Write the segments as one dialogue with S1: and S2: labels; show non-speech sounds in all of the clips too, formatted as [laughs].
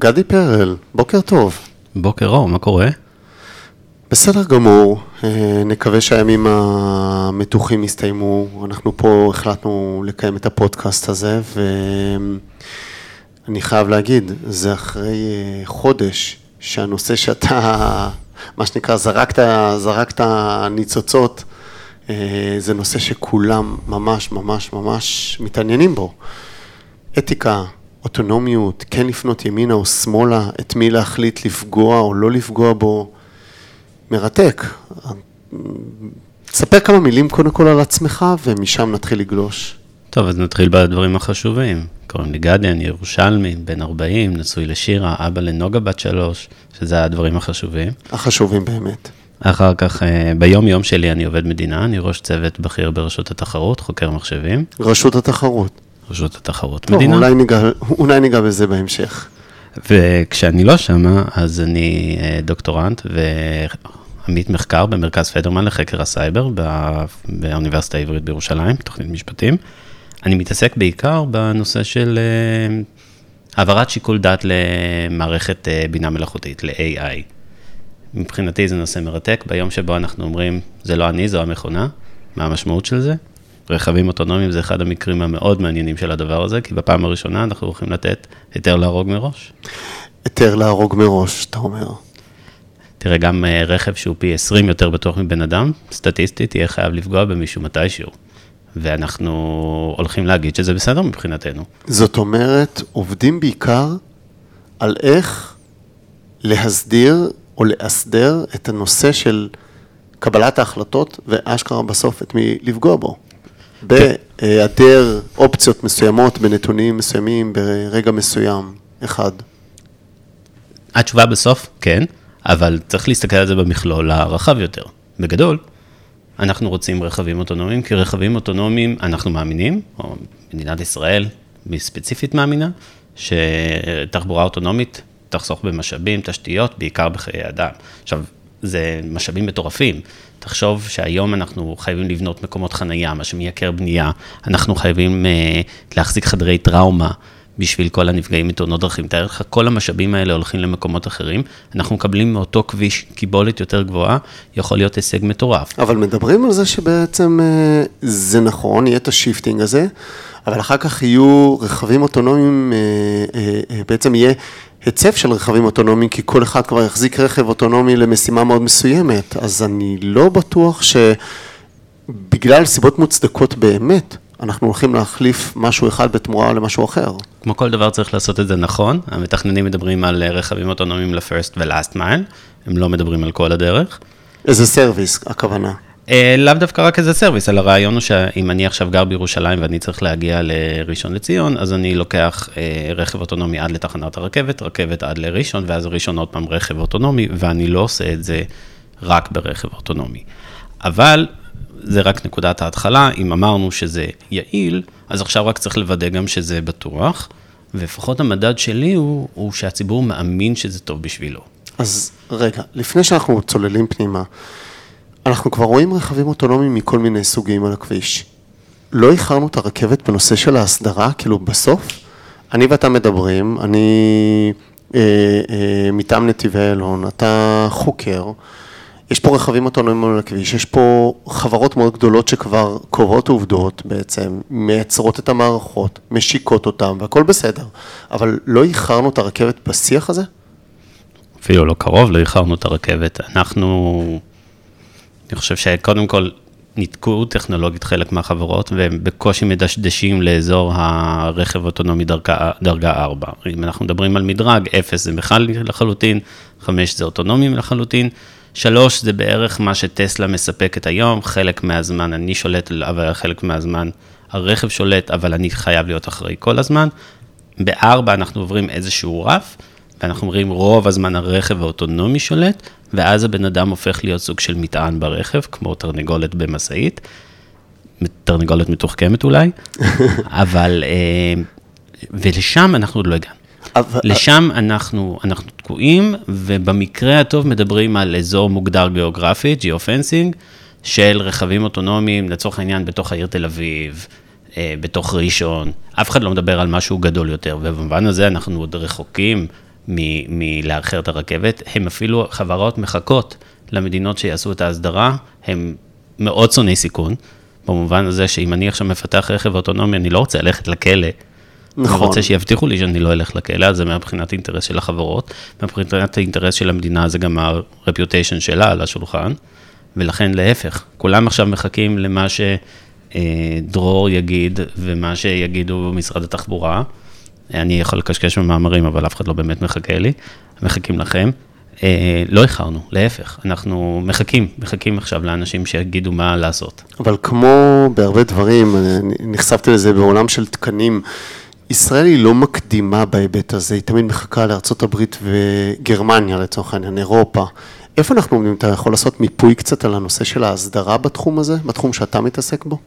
S1: גדי פרל, בוקר טוב.
S2: בוקר אור, מה קורה?
S1: בסדר גמור, אה, נקווה שהימים המתוחים יסתיימו. אנחנו פה החלטנו לקיים את הפודקאסט הזה, ואני חייב להגיד, זה אחרי אה, חודש שהנושא שאתה, [laughs] מה שנקרא, זרקת, זרקת ניצוצות, אה, זה נושא שכולם ממש ממש ממש מתעניינים בו. אתיקה, אוטונומיות, כן לפנות ימינה או שמאלה, את מי להחליט לפגוע או לא לפגוע בו. מרתק. תספר כמה מילים קודם כל על עצמך, ומשם נתחיל לגלוש.
S2: טוב, אז נתחיל בדברים החשובים. קוראים לי גדי, אני ירושלמי, בן 40, נשוי לשירה, אבא לנוגה בת שלוש, שזה הדברים החשובים.
S1: החשובים באמת.
S2: אחר כך, אה, ביום-יום שלי אני עובד מדינה, אני ראש צוות בכיר ברשות התחרות, חוקר מחשבים.
S1: רשות התחרות.
S2: רשות התחרות,
S1: טוב, מדינה. אולי ניגע, אולי ניגע בזה בהמשך.
S2: וכשאני לא שמה, אז אני אה, דוקטורנט ועמית מחקר במרכז פדרמן לחקר הסייבר באוניברסיטה העברית בירושלים, תוכנית משפטים. אני מתעסק בעיקר בנושא של אה, העברת שיקול דעת למערכת אה, בינה מלאכותית, ל-AI. מבחינתי זה נושא מרתק, ביום שבו אנחנו אומרים, זה לא אני, זו המכונה, מה המשמעות של זה? רכבים אוטונומיים זה אחד המקרים המאוד מעניינים של הדבר הזה, כי בפעם הראשונה אנחנו הולכים לתת היתר להרוג מראש.
S1: היתר להרוג מראש, אתה אומר.
S2: תראה, גם אה, רכב שהוא פי 20 יותר בטוח מבן אדם, סטטיסטית, יהיה חייב לפגוע במישהו מתישהו. ואנחנו הולכים להגיד שזה בסדר מבחינתנו.
S1: זאת אומרת, עובדים בעיקר על איך להסדיר או לאסדר את הנושא של קבלת ההחלטות, ואשכרה בסוף את מי לפגוע בו. בהיעדר אופציות מסוימות בנתונים מסוימים ברגע מסוים, אחד.
S2: התשובה בסוף, כן, אבל צריך להסתכל על זה במכלול הרחב יותר. בגדול, אנחנו רוצים רכבים אוטונומיים, כי רכבים אוטונומיים, אנחנו מאמינים, או מדינת ישראל ספציפית מאמינה, שתחבורה אוטונומית תחסוך במשאבים, תשתיות, בעיקר בחיי אדם. עכשיו, זה משאבים מטורפים. תחשוב שהיום אנחנו חייבים לבנות מקומות חנייה, מה שמייקר בנייה, אנחנו חייבים אה, להחזיק חדרי טראומה בשביל כל הנפגעים מתאונות דרכים. תאר לך, כל המשאבים האלה הולכים למקומות אחרים, אנחנו מקבלים מאותו כביש קיבולת יותר גבוהה, יכול להיות הישג מטורף.
S1: אבל מדברים על זה שבעצם אה, זה נכון, יהיה את ה shifting הזה, אבל אחר כך יהיו רכבים אוטונומיים, uh, בעצם יהיה היצף של רכבים אוטונומיים, כי כל אחד כבר יחזיק רכב אוטונומי למשימה מאוד מסוימת, אז אני לא בטוח שבגלל סיבות מוצדקות באמת, אנחנו הולכים להחליף משהו אחד בתמורה למשהו אחר.
S2: כמו כל דבר צריך לעשות את זה נכון, המתכננים מדברים על רכבים אוטונומיים ל-first ו-last mile, הם לא מדברים על כל הדרך.
S1: איזה סרוויס, הכוונה.
S2: אה, לאו דווקא רק איזה service, אלא הרעיון הוא שאם אני עכשיו גר בירושלים ואני צריך להגיע לראשון לציון, אז אני לוקח אה, רכב אוטונומי עד לתחנת הרכבת, רכבת עד לראשון, ואז ראשון עוד פעם רכב אוטונומי, ואני לא עושה את זה רק ברכב אוטונומי. אבל זה רק נקודת ההתחלה, אם אמרנו שזה יעיל, אז עכשיו רק צריך לוודא גם שזה בטוח, ולפחות המדד שלי הוא, הוא שהציבור מאמין שזה טוב בשבילו.
S1: אז רגע, לפני שאנחנו צוללים פנימה, אנחנו כבר רואים רכבים אוטונומיים מכל מיני סוגים על הכביש. לא איחרנו את הרכבת בנושא של ההסדרה, כאילו בסוף, אני ואתה מדברים, אני אה, אה, מטעם נתיבי איילון, אתה חוקר, יש פה רכבים אוטונומיים על הכביש, יש פה חברות מאוד גדולות שכבר קובעות עובדות בעצם, מייצרות את המערכות, משיקות אותן והכל בסדר, אבל לא איחרנו את הרכבת בשיח הזה?
S2: אפילו לא קרוב, לא איחרנו את הרכבת. אנחנו אני חושב שקודם כל ניתקו טכנולוגית חלק מהחברות, והם בקושי מדשדשים לאזור הרכב אוטונומי דרגה, דרגה 4. אם אנחנו מדברים על מדרג, 0 זה מכלי לחלוטין, 5 זה אוטונומי לחלוטין, 3 זה בערך מה שטסלה מספקת היום, חלק מהזמן אני שולט, אבל חלק מהזמן הרכב שולט, אבל אני חייב להיות אחראי כל הזמן. ב-4 אנחנו עוברים איזשהו רף, ואנחנו אומרים רוב הזמן הרכב האוטונומי שולט, ואז הבן אדם הופך להיות סוג של מטען ברכב, כמו תרנגולת במשאית, תרנגולת מתוחכמת אולי, [laughs] אבל, אה, ולשם אנחנו עוד לא הגענו. אבל... לשם אנחנו, אנחנו תקועים, ובמקרה הטוב מדברים על אזור מוגדר גיאוגרפית, geofencing, של רכבים אוטונומיים, לצורך העניין, בתוך העיר תל אביב, אה, בתוך ראשון, אף אחד לא מדבר על משהו גדול יותר, ובמובן הזה אנחנו עוד רחוקים מלאחר את הרכבת, הם אפילו, חברות מחכות למדינות שיעשו את ההסדרה, הם מאוד שונאי סיכון, במובן הזה שאם אני עכשיו מפתח רכב אוטונומי, אני לא רוצה ללכת לכלא. נכון. אני רוצה שיבטיחו לי שאני לא אלך לכלא, אז זה מבחינת האינטרס של החברות. מבחינת האינטרס של המדינה זה גם ה-reputation שלה על השולחן, ולכן להפך, כולם עכשיו מחכים למה שדרור יגיד ומה שיגידו במשרד התחבורה. אני יכול לקשקש במאמרים, אבל אף אחד לא באמת מחכה לי, מחכים לכם. אה, לא איחרנו, להפך, אנחנו מחכים, מחכים עכשיו לאנשים שיגידו מה לעשות.
S1: אבל כמו בהרבה דברים, נחשפתי לזה בעולם של תקנים, ישראל היא לא מקדימה בהיבט הזה, היא תמיד מחכה לארה"ב וגרמניה לצורך העניין, אירופה. איפה אנחנו עומדים? אתה יכול לעשות מיפוי קצת על הנושא של ההסדרה בתחום הזה, בתחום שאתה מתעסק בו?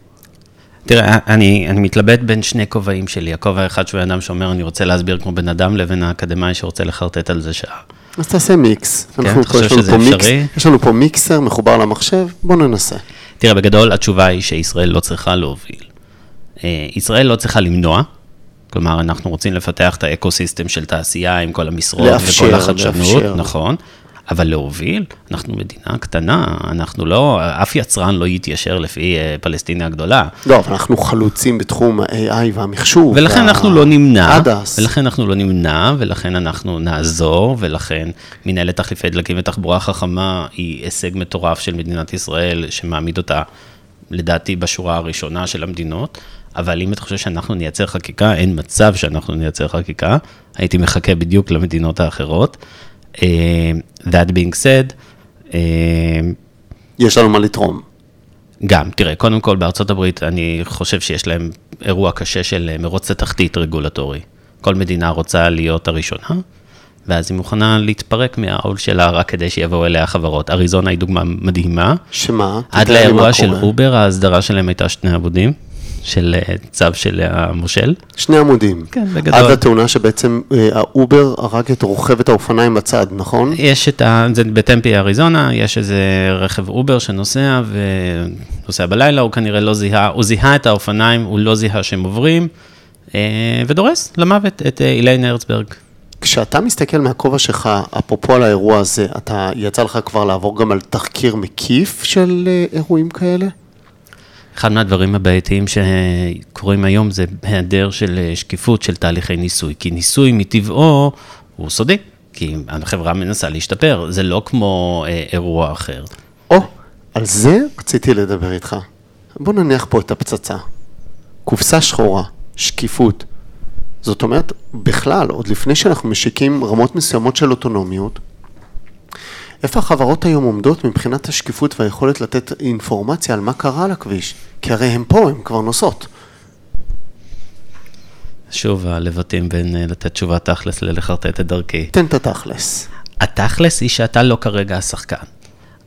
S2: תראה, אני, אני מתלבט בין שני כובעים שלי. הכובע האחד שהוא אדם שאומר, אני רוצה להסביר כמו בן אדם, לבין האקדמאי שרוצה לחרטט על זה שעה.
S1: אז תעשה מיקס.
S2: כן, אתה חושב שזה אפשרי? מיקס,
S1: יש לנו פה מיקסר מחובר למחשב, בוא ננסה.
S2: תראה, בגדול התשובה היא שישראל לא צריכה להוביל. אה, ישראל לא צריכה למנוע, כלומר, אנחנו רוצים לפתח את ה eco-system של תעשייה עם כל המשרות לאפשר, וכל החדשנות, לאפשר. נכון. אבל להוביל, אנחנו מדינה קטנה, אנחנו לא, אף יצרן לא יתיישר לפי אה, פלסטינה הגדולה.
S1: לא, אבל אנחנו חלוצים בתחום ה-AI והמחשוב.
S2: ולכן וה... אנחנו לא נמנע, הדס. ולכן אנחנו לא נמנע, ולכן אנחנו נעזור, ולכן מנהלת תחליפי דלקים ותחבורה חכמה היא הישג מטורף של מדינת ישראל, שמעמיד אותה, לדעתי, בשורה הראשונה של המדינות. אבל אם אתה חושב שאנחנו נייצר חקיקה, אין מצב שאנחנו נייצר חקיקה. הייתי מחכה בדיוק למדינות האחרות. אה, that being said,
S1: אה, יש לנו מה לתרום.
S2: גם, תראה, קודם כל בארצות הברית אני חושב שיש להם אירוע קשה של אה, מרוץ לתחתית רגולטורי. כל מדינה רוצה להיות הראשונה, ואז היא מוכנה להתפרק מהעול שלה רק כדי שיבואו אליה חברות. אריזונה היא דוגמה מדהימה.
S1: שמה?
S2: עד לאירוע של אובר, ההסדרה שלהם הייתה שני עמודים. של אה, צו של המושל.
S1: שני עמודים.
S2: כן, בגדול.
S1: עד לתאונה שבעצם אה, האובר הרג את רוכבת האופניים בצד, נכון?
S2: יש את ה... זה בטמפי אריזונה, יש איזה רכב אובר שנוסע ונוסע בלילה, הוא כנראה לא זיהה, הוא זיהה את האופניים, הוא לא זיהה שהם עוברים, אה, ודורס למוות את איליין הרצברג.
S1: כשאתה מסתכל מהכובע שלך, אפרופו על האירוע הזה, אתה, יצא לך כבר לעבור גם על תחקיר מקיף של אירועים כאלה?
S2: אחד מהדברים הבעייתיים שקורים היום זה היעדר של אה, שקיפות של תהליכי ניסוי, כי ניסוי מטבעו הוא סודי, כי החברה מנסה להשתפר, זה לא כמו אה, אירוע אחר.
S1: או, על זה רציתי לדבר איתך. בוא נניח פה את הפצצה. קופסה שחורה, שקיפות. זאת אומרת, בכלל, עוד לפני שאנחנו משיקים רמות מסוימות של אוטונומיות, איפה החברות היום עומדות מבחינת השקיפות והיכולת לתת אינפורמציה על מה קרה לכביש? כי הרי הן פה, הן כבר נוסעות.
S2: שוב, הלבטים בין אה, לתת תשובה תכלס ללחרטט את דרכי.
S1: תן את התכלס.
S2: התכלס היא שאתה לא כרגע השחקן.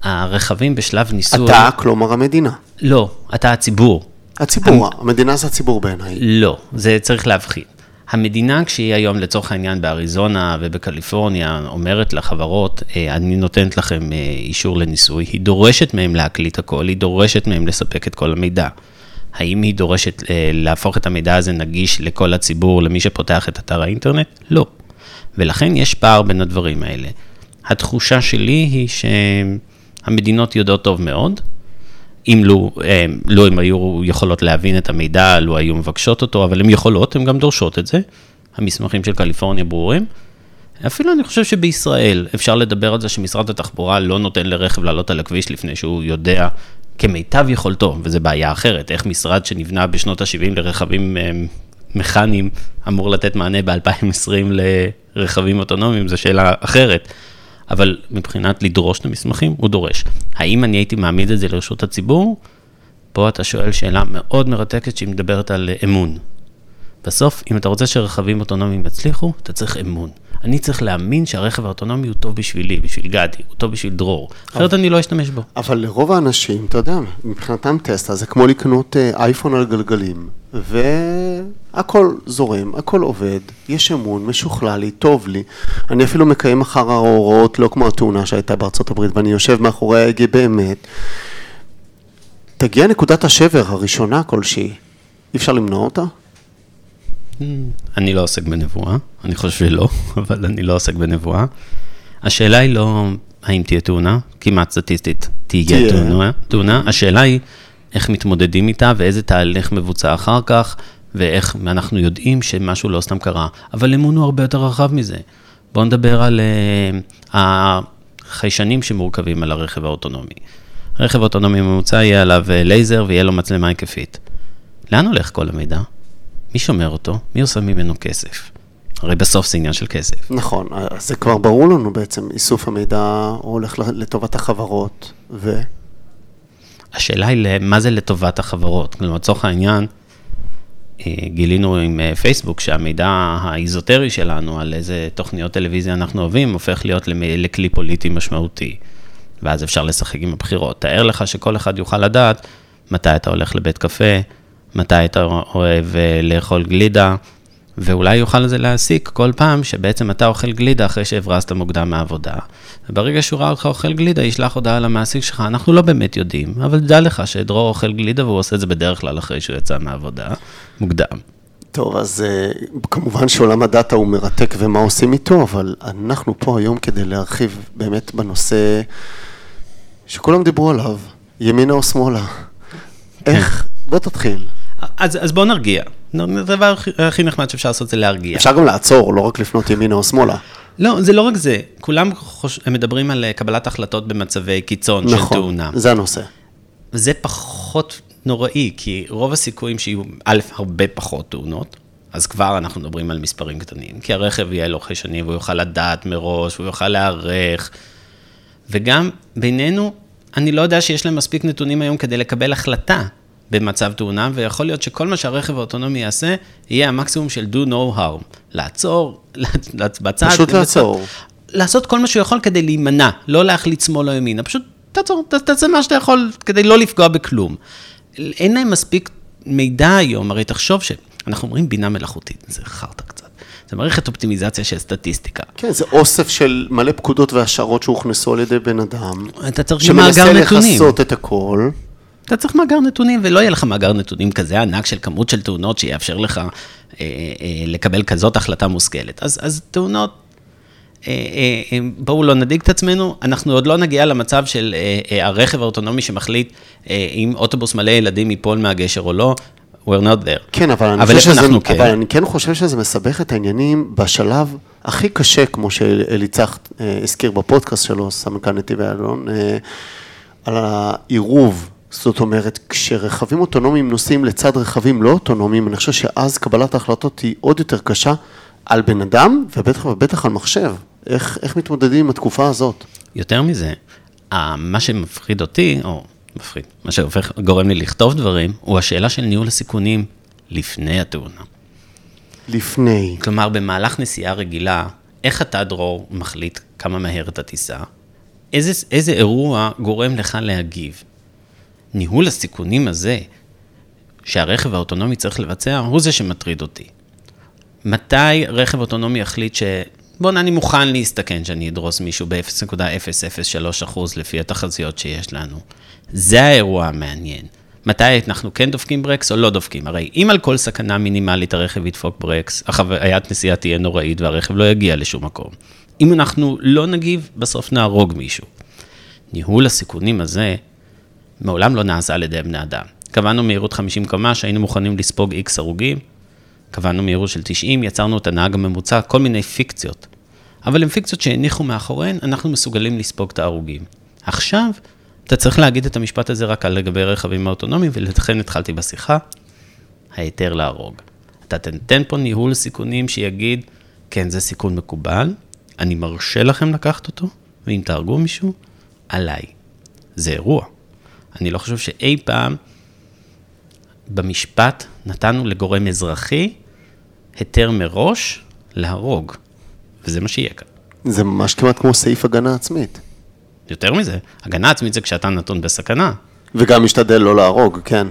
S2: הרכבים בשלב ניסוי...
S1: אתה, כלומר המדינה.
S2: לא, אתה הציבור.
S1: הציבור, המ... המדינה זה הציבור בעיניי.
S2: לא, זה צריך להבחין. המדינה, כשהיא היום לצורך העניין באריזונה ובקליפורניה, אומרת לחברות, אה, אני נותנת לכם אה, אישור לניסוי, היא דורשת מהם להקליט הכל, היא דורשת מהם לספק את כל המידע. האם היא דורשת אה, להפוך את המידע הזה נגיש לכל הציבור, למי שפותח את אתר האינטרנט? לא. ולכן יש פער בין הדברים האלה. התחושה שלי היא שהמדינות יודעות טוב מאוד, אם לו, אה, לו הם היו יכולות להבין את המידע, לו היו מבקשות אותו, אבל הן יכולות, הן גם דורשות את זה. המסמכים של קליפורניה ברורים. אפילו אני חושב שבישראל אפשר לדבר על זה שמשרד התחבורה לא נותן לרכב לעלות על הכביש לפני שהוא יודע כמיטב יכולתו, וזו בעיה אחרת, איך משרד שנבנה בשנות ה-70 לרכבים אה, מכניים אמור לתת מענה ב-2020 לרכבים אוטונומיים, זו שאלה אחרת. אבל מבחינת לדרוש את המסמכים, הוא דורש. האם אני הייתי מעמיד את זה לרשות הציבור? פה אתה שואל שאלה מאוד מרתקת שהיא מדברת על אמון. בסוף, אם אתה רוצה שרכבים אוטונומיים יצליחו, אתה צריך אמון. אני צריך להאמין שהרכב האוטונומי הוא טוב בשבילי, בשביל גדי, הוא טוב בשביל דרור, אחרת אני לא אשתמש בו.
S1: אבל לרוב האנשים, אתה יודע, מבחינתם טסטה זה כמו לקנות אה, אייפון על גלגלים, והכל זורם, הכל עובד, יש אמון, משוכלל לי, טוב לי. אני אפילו מקיים אחר ההוראות, לא כמו התאונה שהייתה בארצות הברית, ואני יושב מאחורי ההגה באמת. תגיע נקודת השבר הראשונה כלשהי, אי אפשר למנוע אותה?
S2: אני לא עוסק בנבואה, אני חושב שלא, [laughs] אבל אני לא עוסק בנבואה. השאלה היא לא האם תהיה תאונה, כמעט סטטיסטית תהיה. תאונה, תאונה, השאלה היא איך מתמודדים איתה ואיזה תהליך מבוצע אחר כך, ואיך אנחנו יודעים שמשהו לא סתם קרה. אבל אמון הוא הרבה יותר רחב מזה. בואו נדבר על uh, החיישנים שמורכבים על הרכב האוטונומי. רכב אוטונומי ממוצע יהיה עליו אה, לייזר ויהיה לו מצלמה היקפית. לאן הולך כל המידע? מי שומר אותו? מי עושה ממנו כסף? הרי בסוף זה עניין של כסף.
S1: נכון, אז זה כבר ברור לנו בעצם, איסוף המידע הולך לטובת החברות, ו...
S2: השאלה היא מה זה לטובת החברות. כלומר, לצורך העניין, אה, גילינו עם אה, פייסבוק שהמידע האיזוטרי שלנו על איזה תוכניות טלוויזיה אנחנו אוהבים, הופך להיות לכלי פוליטי משמעותי. ואז אפשר לשחק עם הבחירות. תאר לך שכל אחד יוכל לדעת מתי אתה הולך לבית קפה, מתי אתה אוהב אה, לאכול גלידה, ואולי יוכל לזה להסיק כל פעם שבעצם אתה אוכל גלידה אחרי שהברזת מוקדם מהעבודה. וברגע שהוא ראה אותך אוכל גלידה, ישלח הודעה למעסיק שלך, אנחנו לא באמת יודעים, אבל דע לך שדרור אוכל גלידה והוא עושה את זה בדרך כלל אחרי שהוא יצא מהעבודה, מוקדם.
S1: טוב, אז uh, כמובן שעולם הדאטה הוא מרתק ומה עושים איתו, אבל אנחנו פה היום כדי להרחיב באמת בנושא שכולם דיברו עליו, ימינה או שמאלה. איך, בוא תתחיל.
S2: אז, אז בוא נרגיע. הדבר הכי- הכי נחמד שאפשר לעשות זה להרגיע.
S1: אפשר גם לעצור, לא רק לפנות ימינה או שמאלה.
S2: לא, זה לא רק זה. כולם חוש... מדברים על אה, קבלת החלטות במצבי קיצון של
S1: נכון,
S2: תאונה.
S1: זה הנושא.
S2: זה פחות נוראי, כי רוב הסיכויים שיהיו, א', הרבה פחות תאונות, אז כבר אנחנו מדברים על מספרים קטנים. כי הרכב יהיה לו חיישני והוא יוכל לדעת מראש, והוא יוכל להיערך. וגם בינינו, אני לא יודע שיש להם מספיק נתונים היום כדי לקבל החלטה במצב תאונה, ויכול להיות שכל מה שהרכב האוטונומי יעשה, יהיה המקסימום של do no harm. לעצור, [laughs] בצד.
S1: פשוט לעצור.
S2: לעשות כל מה שהוא יכול כדי להימנע, לא להחליט שמאל או ימינה, פשוט תעצור, ת- תעשה מה שאתה יכול כדי לא לפגוע בכלום. אין להם מספיק מידע היום, הרי תחשוב שאנחנו אומרים בינה מלאכותית, זה חרטא קצת. זה מערכת אופטימיזציה של סטטיסטיקה.
S1: כן, זה אוסף של מלא פקודות והשערות שהוכנסו על ידי בן אדם,
S2: אתה צריך מאגר
S1: שמנסה
S2: נתונים.
S1: לכסות את הכל.
S2: אתה צריך מאגר נתונים, ולא יהיה לך מאגר נתונים כזה ענק של כמות של תאונות שיאפשר לך אה, אה, לקבל כזאת החלטה מושכלת. אז, אז תאונות, אה, אה, אה, בואו לא נדאיג את עצמנו, אנחנו עוד לא נגיע למצב של אה, אה, הרכב האוטונומי שמחליט אה, אם אוטובוס מלא ילדים ייפול מהגשר או לא, we're not there.
S1: כן, אבל אני,
S2: אבל
S1: שזה,
S2: כן?
S1: אבל אני כן חושב שזה מסבך את העניינים בשלב הכי קשה, כמו שאליצח אה, הזכיר בפודקאסט שלו, סמנכ"ל נתיבי איילון, אה, על העירוב. זאת אומרת, כשרכבים אוטונומיים נוסעים לצד רכבים לא אוטונומיים, אני חושב שאז קבלת ההחלטות היא עוד יותר קשה על בן אדם, ובטח ובטח על מחשב. איך, איך מתמודדים עם התקופה הזאת?
S2: יותר מזה, מה שמפחיד אותי, או מפחיד, מה שהופך, גורם לי לכתוב דברים, הוא השאלה של ניהול הסיכונים לפני התאונה.
S1: לפני.
S2: כלומר, במהלך נסיעה רגילה, איך אתה, דרור, מחליט כמה מהר אתה תיסע? איזה, איזה אירוע גורם לך להגיב? ניהול הסיכונים הזה, שהרכב האוטונומי צריך לבצע, הוא זה שמטריד אותי. מתי רכב אוטונומי יחליט ש... בוא'נה, אני מוכן להסתכן שאני אדרוס מישהו ב-0.003% לפי התחזיות שיש לנו. זה האירוע המעניין. מתי אנחנו כן דופקים ברקס או לא דופקים? הרי אם על כל סכנה מינימלית הרכב ידפוק ברקס, החוויית נסיעה תהיה נוראית והרכב לא יגיע לשום מקום. אם אנחנו לא נגיב, בסוף נהרוג מישהו. ניהול הסיכונים הזה מעולם לא נעשה על ידי בני אדם. קבענו מהירות 50 קמ"ש, היינו מוכנים לספוג איקס הרוגים, קבענו מהירות של 90, יצרנו את הנהג הממוצע, כל מיני פיקציות. אבל הן פיקציות שהניחו מאחוריהן, אנחנו מסוגלים לספוג את ההרוגים. עכשיו, אתה צריך להגיד את המשפט הזה רק על לגבי רכבים האוטונומיים, ולכן התחלתי בשיחה, ההיתר להרוג. אתה תתן פה ניהול סיכונים שיגיד, כן, זה סיכון מקובל, אני מרשה לכם לקחת אותו, ואם תהרגו מישהו, עליי. זה אירוע. אני לא חושב שאי פעם במשפט נתנו לגורם אזרחי היתר מראש להרוג, וזה מה שיהיה כאן.
S1: זה ממש כמעט כמו סעיף הגנה עצמית.
S2: יותר מזה, הגנה עצמית זה כשאתה נתון בסכנה.
S1: וגם משתדל לא להרוג, כן.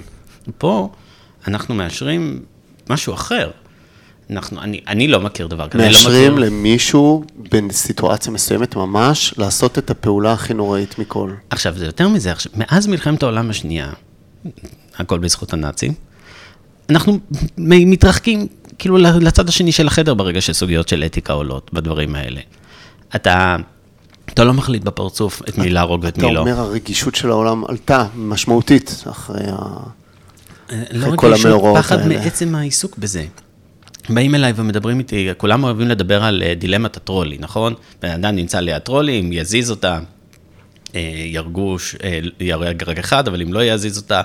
S2: פה אנחנו מאשרים משהו אחר. אנחנו, אני, אני לא מכיר דבר כזה. אני לא
S1: מאשרים
S2: מכיר...
S1: למישהו בסיטואציה מסוימת ממש לעשות את הפעולה הכי נוראית מכל.
S2: עכשיו, זה יותר מזה, עכשיו, מאז מלחמת העולם השנייה, הכל בזכות הנאצים, אנחנו מתרחקים כאילו לצד השני של החדר ברגע שסוגיות של אתיקה עולות בדברים האלה. אתה, אתה לא מחליט בפרצוף את מי להרוג ואת מי לא.
S1: אתה אומר הרגישות של העולם עלתה משמעותית אחרי, ה...
S2: אה, לא אחרי כל המאורעות האלה. פחד מעצם העיסוק בזה. באים אליי ומדברים איתי, כולם אוהבים לדבר על אה, דילמת הטרולי, נכון? בן אדם נמצא ליד טרולי, אם יזיז אותה, אה, ירגו, ירג רק אחד, אבל אם לא יזיז אותה,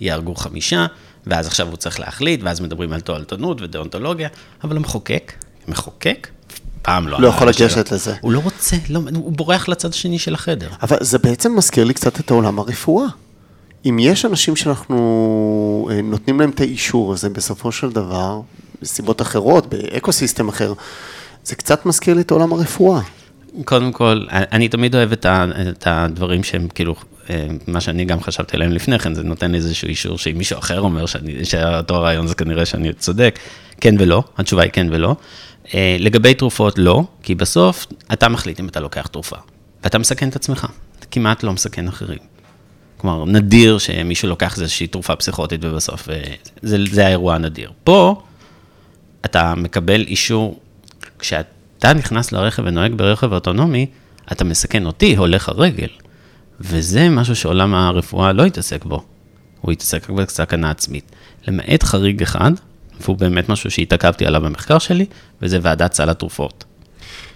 S2: יהרגו חמישה, ואז עכשיו הוא צריך להחליט, ואז מדברים על תועלתנות ודאונטולוגיה, אבל המחוקק, מחוקק, פעם לא.
S1: לא יכול לגשת לזה.
S2: הוא לא רוצה, לא, הוא בורח לצד השני של החדר.
S1: אבל זה בעצם מזכיר לי קצת את העולם הרפואה. אם יש אנשים שאנחנו אה, נותנים להם את האישור הזה בסופו של דבר, בסיבות אחרות, באקו-סיסטם אחר, זה קצת מזכיר לי את עולם הרפואה.
S2: קודם כל, אני תמיד אוהב את, הדברים שהם כאילו, אה, מה שאני גם חשבתי עליהם לפני כן, זה נותן איזשהו אישור שאם מישהו אחר אומר שאני, שאותו הרעיון זה כנראה שאני צודק, כן ולא, התשובה היא כן ולא. אה, לגבי תרופות, לא, כי בסוף אתה מחליט אם אתה לוקח תרופה, ואתה מסכן את עצמך, אתה כמעט לא מסכן אחרים. כלומר, נדיר שמישהו לוקח איזושהי תרופה פסיכוטית ובסוף, אה, זה, זה האירוע הנדיר. פה, אתה מקבל אישור, כשאתה נכנס לרכב ונוהג ברכב אוטונומי, אתה מסכן אותי, הולך הרגל. וזה משהו שעולם הרפואה לא יתעסק בו. הוא יתעסק בסכנה עצמית. למעט חריג אחד, והוא באמת משהו שהתעכבתי עליו במחקר שלי, וזה ועדת סל התרופות.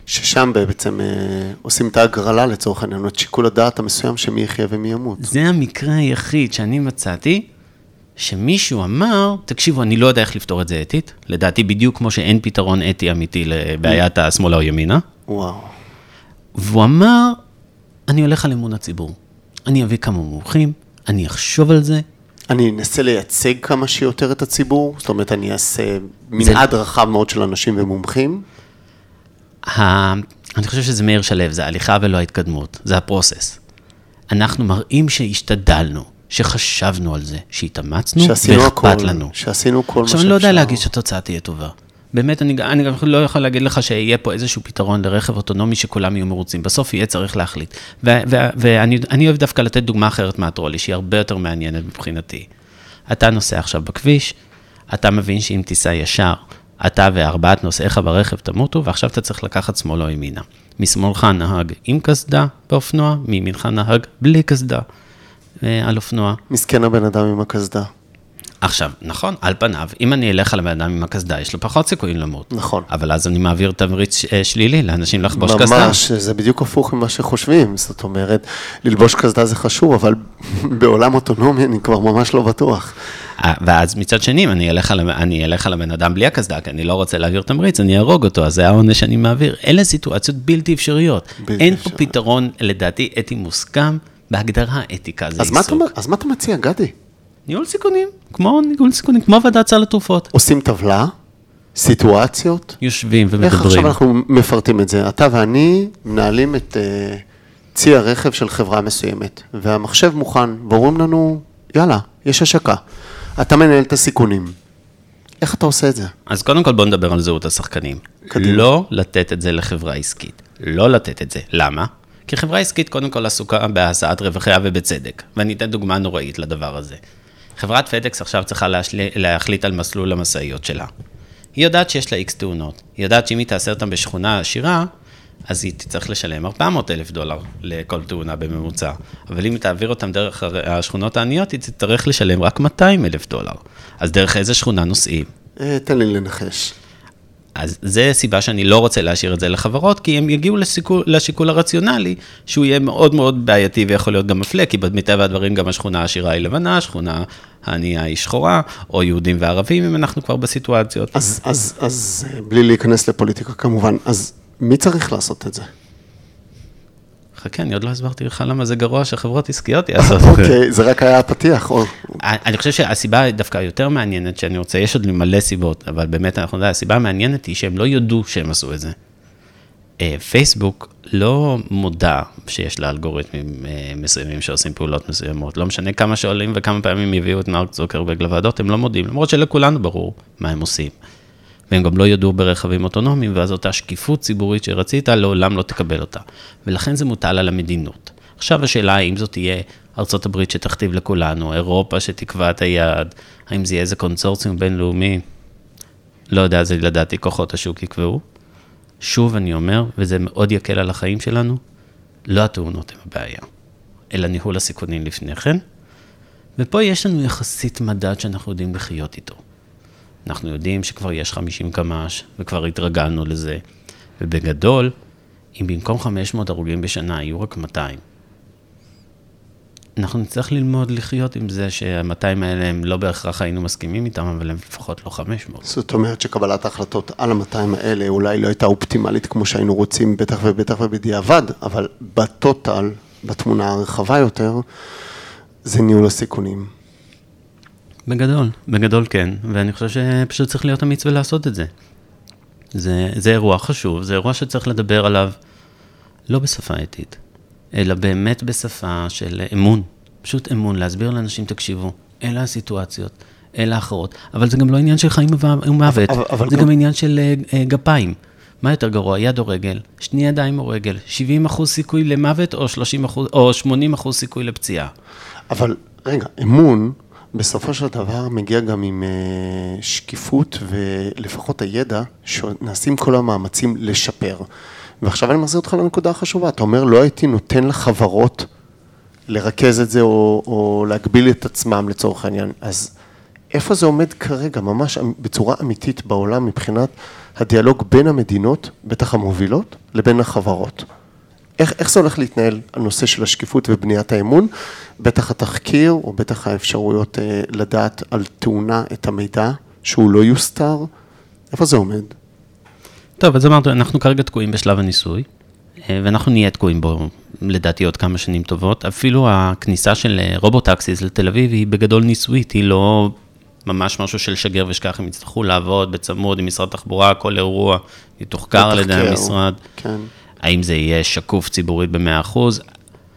S1: ששם בעצם אה, עושים את ההגרלה לצורך העניין, את שיקול הדעת המסוים שמי יחיה ומי ימות.
S2: זה המקרה היחיד שאני מצאתי, שמישהו אמר, תקשיבו, אני לא יודע איך לפתור את זה אתית, לדעתי בדיוק כמו שאין פתרון אתי אמיתי לבעיית השמאלה או ימינה.
S1: וואו.
S2: והוא אמר, אני הולך על אמון הציבור. אני אביא כמה מומחים, אני אחשוב על זה,
S1: אני אנסה לייצג כמה שיותר את הציבור, זאת אומרת, אני אעשה מנעד זה... רחב מאוד של אנשים ומומחים.
S2: ה... אני חושב שזה מאיר שלו, זה ההליכה ולא ההתקדמות, זה הפרוסס. אנחנו מראים שהשתדלנו, שחשבנו על זה, שהתאמצנו ואכפת לנו.
S1: שעשינו כל מה
S2: שאפשר. עכשיו, אני לא יודע להגיד שהתוצאה תהיה טובה. באמת, אני, אני גם לא יכול להגיד לך שיהיה פה איזשהו פתרון לרכב אוטונומי שכולם יהיו מרוצים. בסוף יהיה צריך להחליט. ואני אוהב דווקא לתת דוגמה אחרת מהטרולי, שהיא הרבה יותר מעניינת מבחינתי. אתה נוסע עכשיו בכביש, אתה מבין שאם תיסע ישר, אתה וארבעת נוסעיך ברכב תמותו, ועכשיו אתה צריך לקחת שמאל או ימינה. משמאלך נהג עם קסדה באופנוע, מימינך נהג בלי קסדה על אופנוע.
S1: מסכן הבן אדם עם הקסדה.
S2: עכשיו, נכון, על פניו, אם אני אלך על הבן אדם עם הקסדה, יש לו פחות סיכויים למות.
S1: נכון.
S2: אבל אז אני מעביר תמריץ אה, שלילי לאנשים לחבוש קסדה.
S1: ממש, זה בדיוק הפוך ממה שחושבים. זאת אומרת, ללבוש קסדה זה חשוב, אבל [laughs] בעולם אוטונומי אני כבר ממש לא בטוח.
S2: אה, ואז מצד שני, אם אני אלך על, אני אלך על הבן אדם בלי הקסדה, כי אני לא רוצה להעביר תמריץ, אני אהרוג אותו, אז זה העונש שאני מעביר. אלה סיטואציות בלתי אפשריות. בלתי אין אפשריות. פה פתרון, לדעתי, אתי מוסכם, בהגדרה אתיקה זה עיסוק.
S1: אז מה אתה מציע, גדי?
S2: ניהול סיכונים, כמו ניהול סיכונים, כמו ועדת סל התרופות.
S1: עושים טבלה, סיטואציות.
S2: יושבים ומדברים. איך
S1: עכשיו אנחנו מפרטים את זה? אתה ואני מנהלים את uh, צי הרכב של חברה מסוימת, והמחשב מוכן, ואומרים לנו, יאללה, יש השקה. אתה מנהל את הסיכונים. איך אתה עושה את זה?
S2: אז קודם כל בוא נדבר על זהות השחקנים. קדימה. לא לתת את זה לחברה עסקית. לא לתת את זה. למה? כי חברה עסקית קודם כל עסוקה בהשאת רווחיה ובצדק. ואני אתן דוגמה נוראית לדבר הזה. חברת פדקס עכשיו צריכה להשלי, להחליט על מסלול המשאיות שלה. היא יודעת שיש לה איקס תאונות. היא יודעת שאם היא תעשה אותן בשכונה עשירה, אז היא תצטרך לשלם 400 אלף דולר לכל תאונה בממוצע. אבל אם היא תעביר אותם דרך השכונות העניות, היא תצטרך לשלם רק 200 אלף דולר. אז דרך איזה שכונה נוסעים?
S1: אה, תן לי לנחש.
S2: אז זה סיבה שאני לא רוצה להשאיר את זה לחברות, כי הם יגיעו לשיקול, לשיקול הרציונלי, שהוא יהיה מאוד מאוד בעייתי ויכול להיות גם מפלה, כי מטבע הדברים גם השכונה העשירה היא לבנה, השכונה הענייה היא שחורה, או יהודים וערבים, אם אנחנו כבר בסיטואציות.
S1: אז, אז, אז בלי להיכנס לפוליטיקה כמובן, אז מי צריך לעשות את זה?
S2: חכה, אני עוד לא הסברתי לך למה זה גרוע שחברות עסקיות יעשו.
S1: אוקיי, זה רק היה הפתיח.
S2: אני חושב שהסיבה דווקא היותר מעניינת שאני רוצה, יש עוד מלא סיבות, אבל באמת אנחנו יודעים, הסיבה המעניינת היא שהם לא יודו שהם עשו את זה. אה, פייסבוק לא מודע שיש לה אלגוריתמים אה, מסוימים שעושים פעולות מסוימות. לא משנה כמה שואלים וכמה פעמים הביאו את מרק צוקרברג לוועדות, הם לא מודים, למרות שלכולנו ברור מה הם עושים. והם גם לא ידעו ברכבים אוטונומיים, ואז אותה שקיפות ציבורית שרצית, לעולם לא תקבל אותה. ולכן זה מוטל על המדינות. עכשיו השאלה האם זאת תהיה הברית שתכתיב לכולנו, אירופה שתקבע את היעד, האם זה יהיה איזה קונסורציום בינלאומי, לא יודע, זה לדעתי כוחות השוק יקבעו. שוב אני אומר, וזה מאוד יקל על החיים שלנו, לא התאונות הן הבעיה, אלא ניהול הסיכונים לפני כן. ופה יש לנו יחסית מדד שאנחנו יודעים לחיות איתו. אנחנו יודעים שכבר יש 50 קמ"ש, וכבר התרגלנו לזה. ובגדול, אם במקום 500 הרוגים בשנה יהיו רק 200, אנחנו נצטרך ללמוד לחיות עם זה שה-200 האלה הם לא בהכרח היינו מסכימים איתם, אבל הם לפחות לא 500.
S1: זאת אומרת שקבלת ההחלטות על ה-200 האלה אולי לא הייתה אופטימלית כמו שהיינו רוצים, בטח ובטח ובדיעבד, אבל בטוטל, בתמונה הרחבה יותר, זה ניהול הסיכונים.
S2: בגדול, בגדול כן, ואני חושב שפשוט צריך להיות אמיץ ולעשות את זה. זה, זה אירוע חשוב, זה אירוע שצריך לדבר עליו לא בשפה אתית, אלא באמת בשפה של אמון, פשוט אמון, להסביר לאנשים, תקשיבו, אלה הסיטואציות, אלה האחרות, אבל זה גם לא עניין של חיים ומוות, אבל, אבל זה גם... גם עניין של uh, גפיים. מה יותר גרוע, יד או רגל? שני ידיים או רגל? 70 אחוז סיכוי למוות או, 30 אחוז, או 80 אחוז סיכוי לפציעה?
S1: אבל רגע, אמון בסופו של דבר מגיע גם עם uh, שקיפות ולפחות הידע שנעשים כל המאמצים לשפר. ועכשיו אני מחזיר אותך לנקודה החשובה, אתה אומר לא הייתי נותן לחברות לרכז את זה או, או להגביל את עצמם לצורך העניין, אז איפה זה עומד כרגע, ממש בצורה אמיתית בעולם מבחינת הדיאלוג בין המדינות, בטח המובילות, לבין החברות? איך, איך זה הולך להתנהל, הנושא של השקיפות ובניית האמון? בטח התחקיר, או בטח האפשרויות אה, לדעת על תאונה את המידע, שהוא לא יוסתר, איפה זה עומד?
S2: טוב, אז אמרנו, אנחנו כרגע תקועים בשלב הניסוי, אה, ואנחנו נהיה תקועים בו לדעתי עוד כמה שנים טובות. אפילו הכניסה של אה, רובוטקסיס לתל אביב היא בגדול ניסויית, היא לא ממש משהו של שגר ושכח, הם יצטרכו לעבוד בצמוד עם משרד התחבורה, כל אירוע יתוחקר על ידי המשרד. כן. האם זה יהיה שקוף ציבורית ב-100%?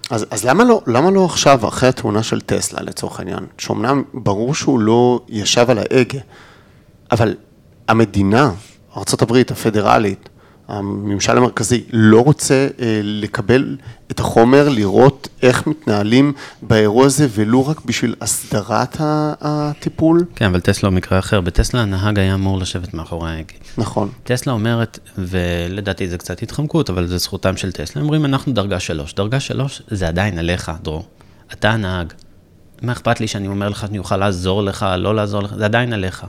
S1: אז, אז למה, לא, למה לא עכשיו, אחרי התאונה של טסלה לצורך העניין, שאומנם ברור שהוא לא ישב על ההגה, אבל המדינה, ארה"ב הפדרלית, הממשל המרכזי לא רוצה אה, לקבל את החומר, לראות איך מתנהלים באירוע הזה, ולו רק בשביל הסדרת הטיפול?
S2: כן, אבל טסלה הוא מקרה אחר. בטסלה הנהג היה אמור לשבת מאחורי ההגה.
S1: נכון.
S2: טסלה אומרת, ולדעתי זה קצת התחמקות, אבל זה זכותם של טסלה, אומרים, אנחנו דרגה שלוש. דרגה שלוש זה עדיין עליך, דרור. אתה הנהג. מה אכפת לי שאני אומר לך שאני אוכל לעזור לך, לא לעזור לך, זה עדיין עליך.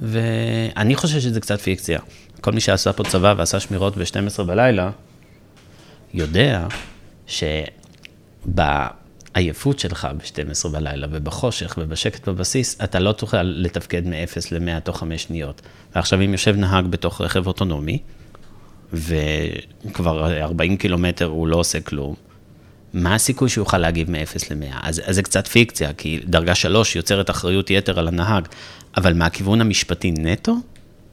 S2: ואני חושב שזה קצת פיקציה. כל מי שעשה פה צבא ועשה שמירות ב-12 בלילה, יודע שבעייפות שלך ב-12 בלילה ובחושך ובשקט בבסיס, אתה לא תוכל לתפקד מ-0 ל-100 תוך 5 שניות. ועכשיו אם יושב נהג בתוך רכב אוטונומי, וכבר 40 קילומטר הוא לא עושה כלום, מה הסיכוי שהוא יוכל להגיב מ-0 ל-100? אז, אז זה קצת פיקציה, כי דרגה 3 יוצרת אחריות יתר על הנהג, אבל מהכיוון המשפטי נטו,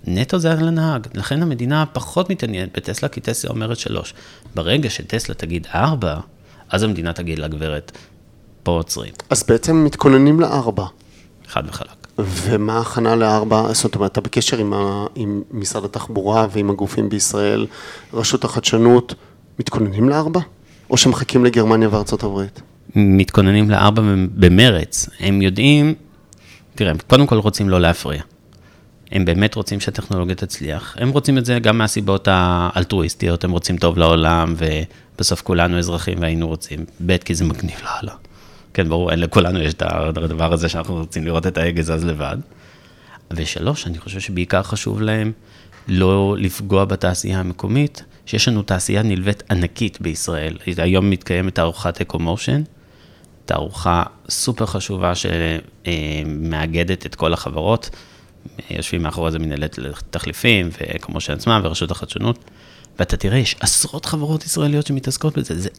S2: נטו זה על הנהג. לכן המדינה פחות מתעניינת בטסלה, כי טסלה אומרת שלוש. ברגע שטסלה תגיד ארבע, אז המדינה תגיד לגברת, פה עוצרים.
S1: אז בעצם מתכוננים לארבע.
S2: חד וחלק.
S1: ומה ההכנה לארבע? זאת אומרת, אתה בקשר עם, ה, עם משרד התחבורה ועם הגופים בישראל, רשות החדשנות, מתכוננים לארבע? או שמחכים לגרמניה וארצות הברית?
S2: מתכוננים לארבע במרץ. הם יודעים, תראה, הם קודם כל רוצים לא להפריע. הם באמת רוצים שהטכנולוגיה תצליח. הם רוצים את זה גם מהסיבות האלטרואיסטיות, הם רוצים טוב לעולם, ובסוף כולנו אזרחים והיינו רוצים. ב', כי זה מגניב לאללה. כן, ברור, אין לכולנו יש את הדבר הזה שאנחנו רוצים לראות את ההגה זז לבד. ושלוש, אני חושב שבעיקר חשוב להם לא לפגוע בתעשייה המקומית, שיש לנו תעשייה נלווית ענקית בישראל. היום מתקיימת תערוכת אקו-מושן, תערוכה סופר חשובה שמאגדת את כל החברות. יושבים מאחורי זה מנהלת תחליפים, וכמו שעצמם, ורשות החדשנות, ואתה תראה, יש עשרות חברות ישראליות שמתעסקות בזה, זה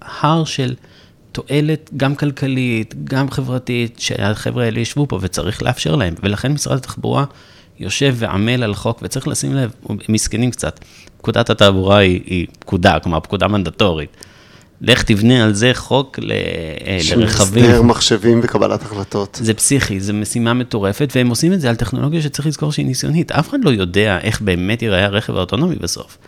S2: הר של תועלת גם כלכלית, גם חברתית, שהחבר'ה האלה ישבו פה וצריך לאפשר להם, ולכן משרד התחבורה יושב ועמל על חוק, וצריך לשים לב, הם מסכנים קצת. פקודת התעבורה היא, היא פקודה, כלומר פקודה מנדטורית. לך תבנה על זה חוק ל,
S1: אה, לרכבים. של הסדר מחשבים וקבלת החלטות.
S2: זה פסיכי, זו משימה מטורפת, והם עושים את זה על טכנולוגיה שצריך לזכור שהיא ניסיונית. אף אחד לא יודע איך באמת ייראה הרכב האוטונומי בסוף.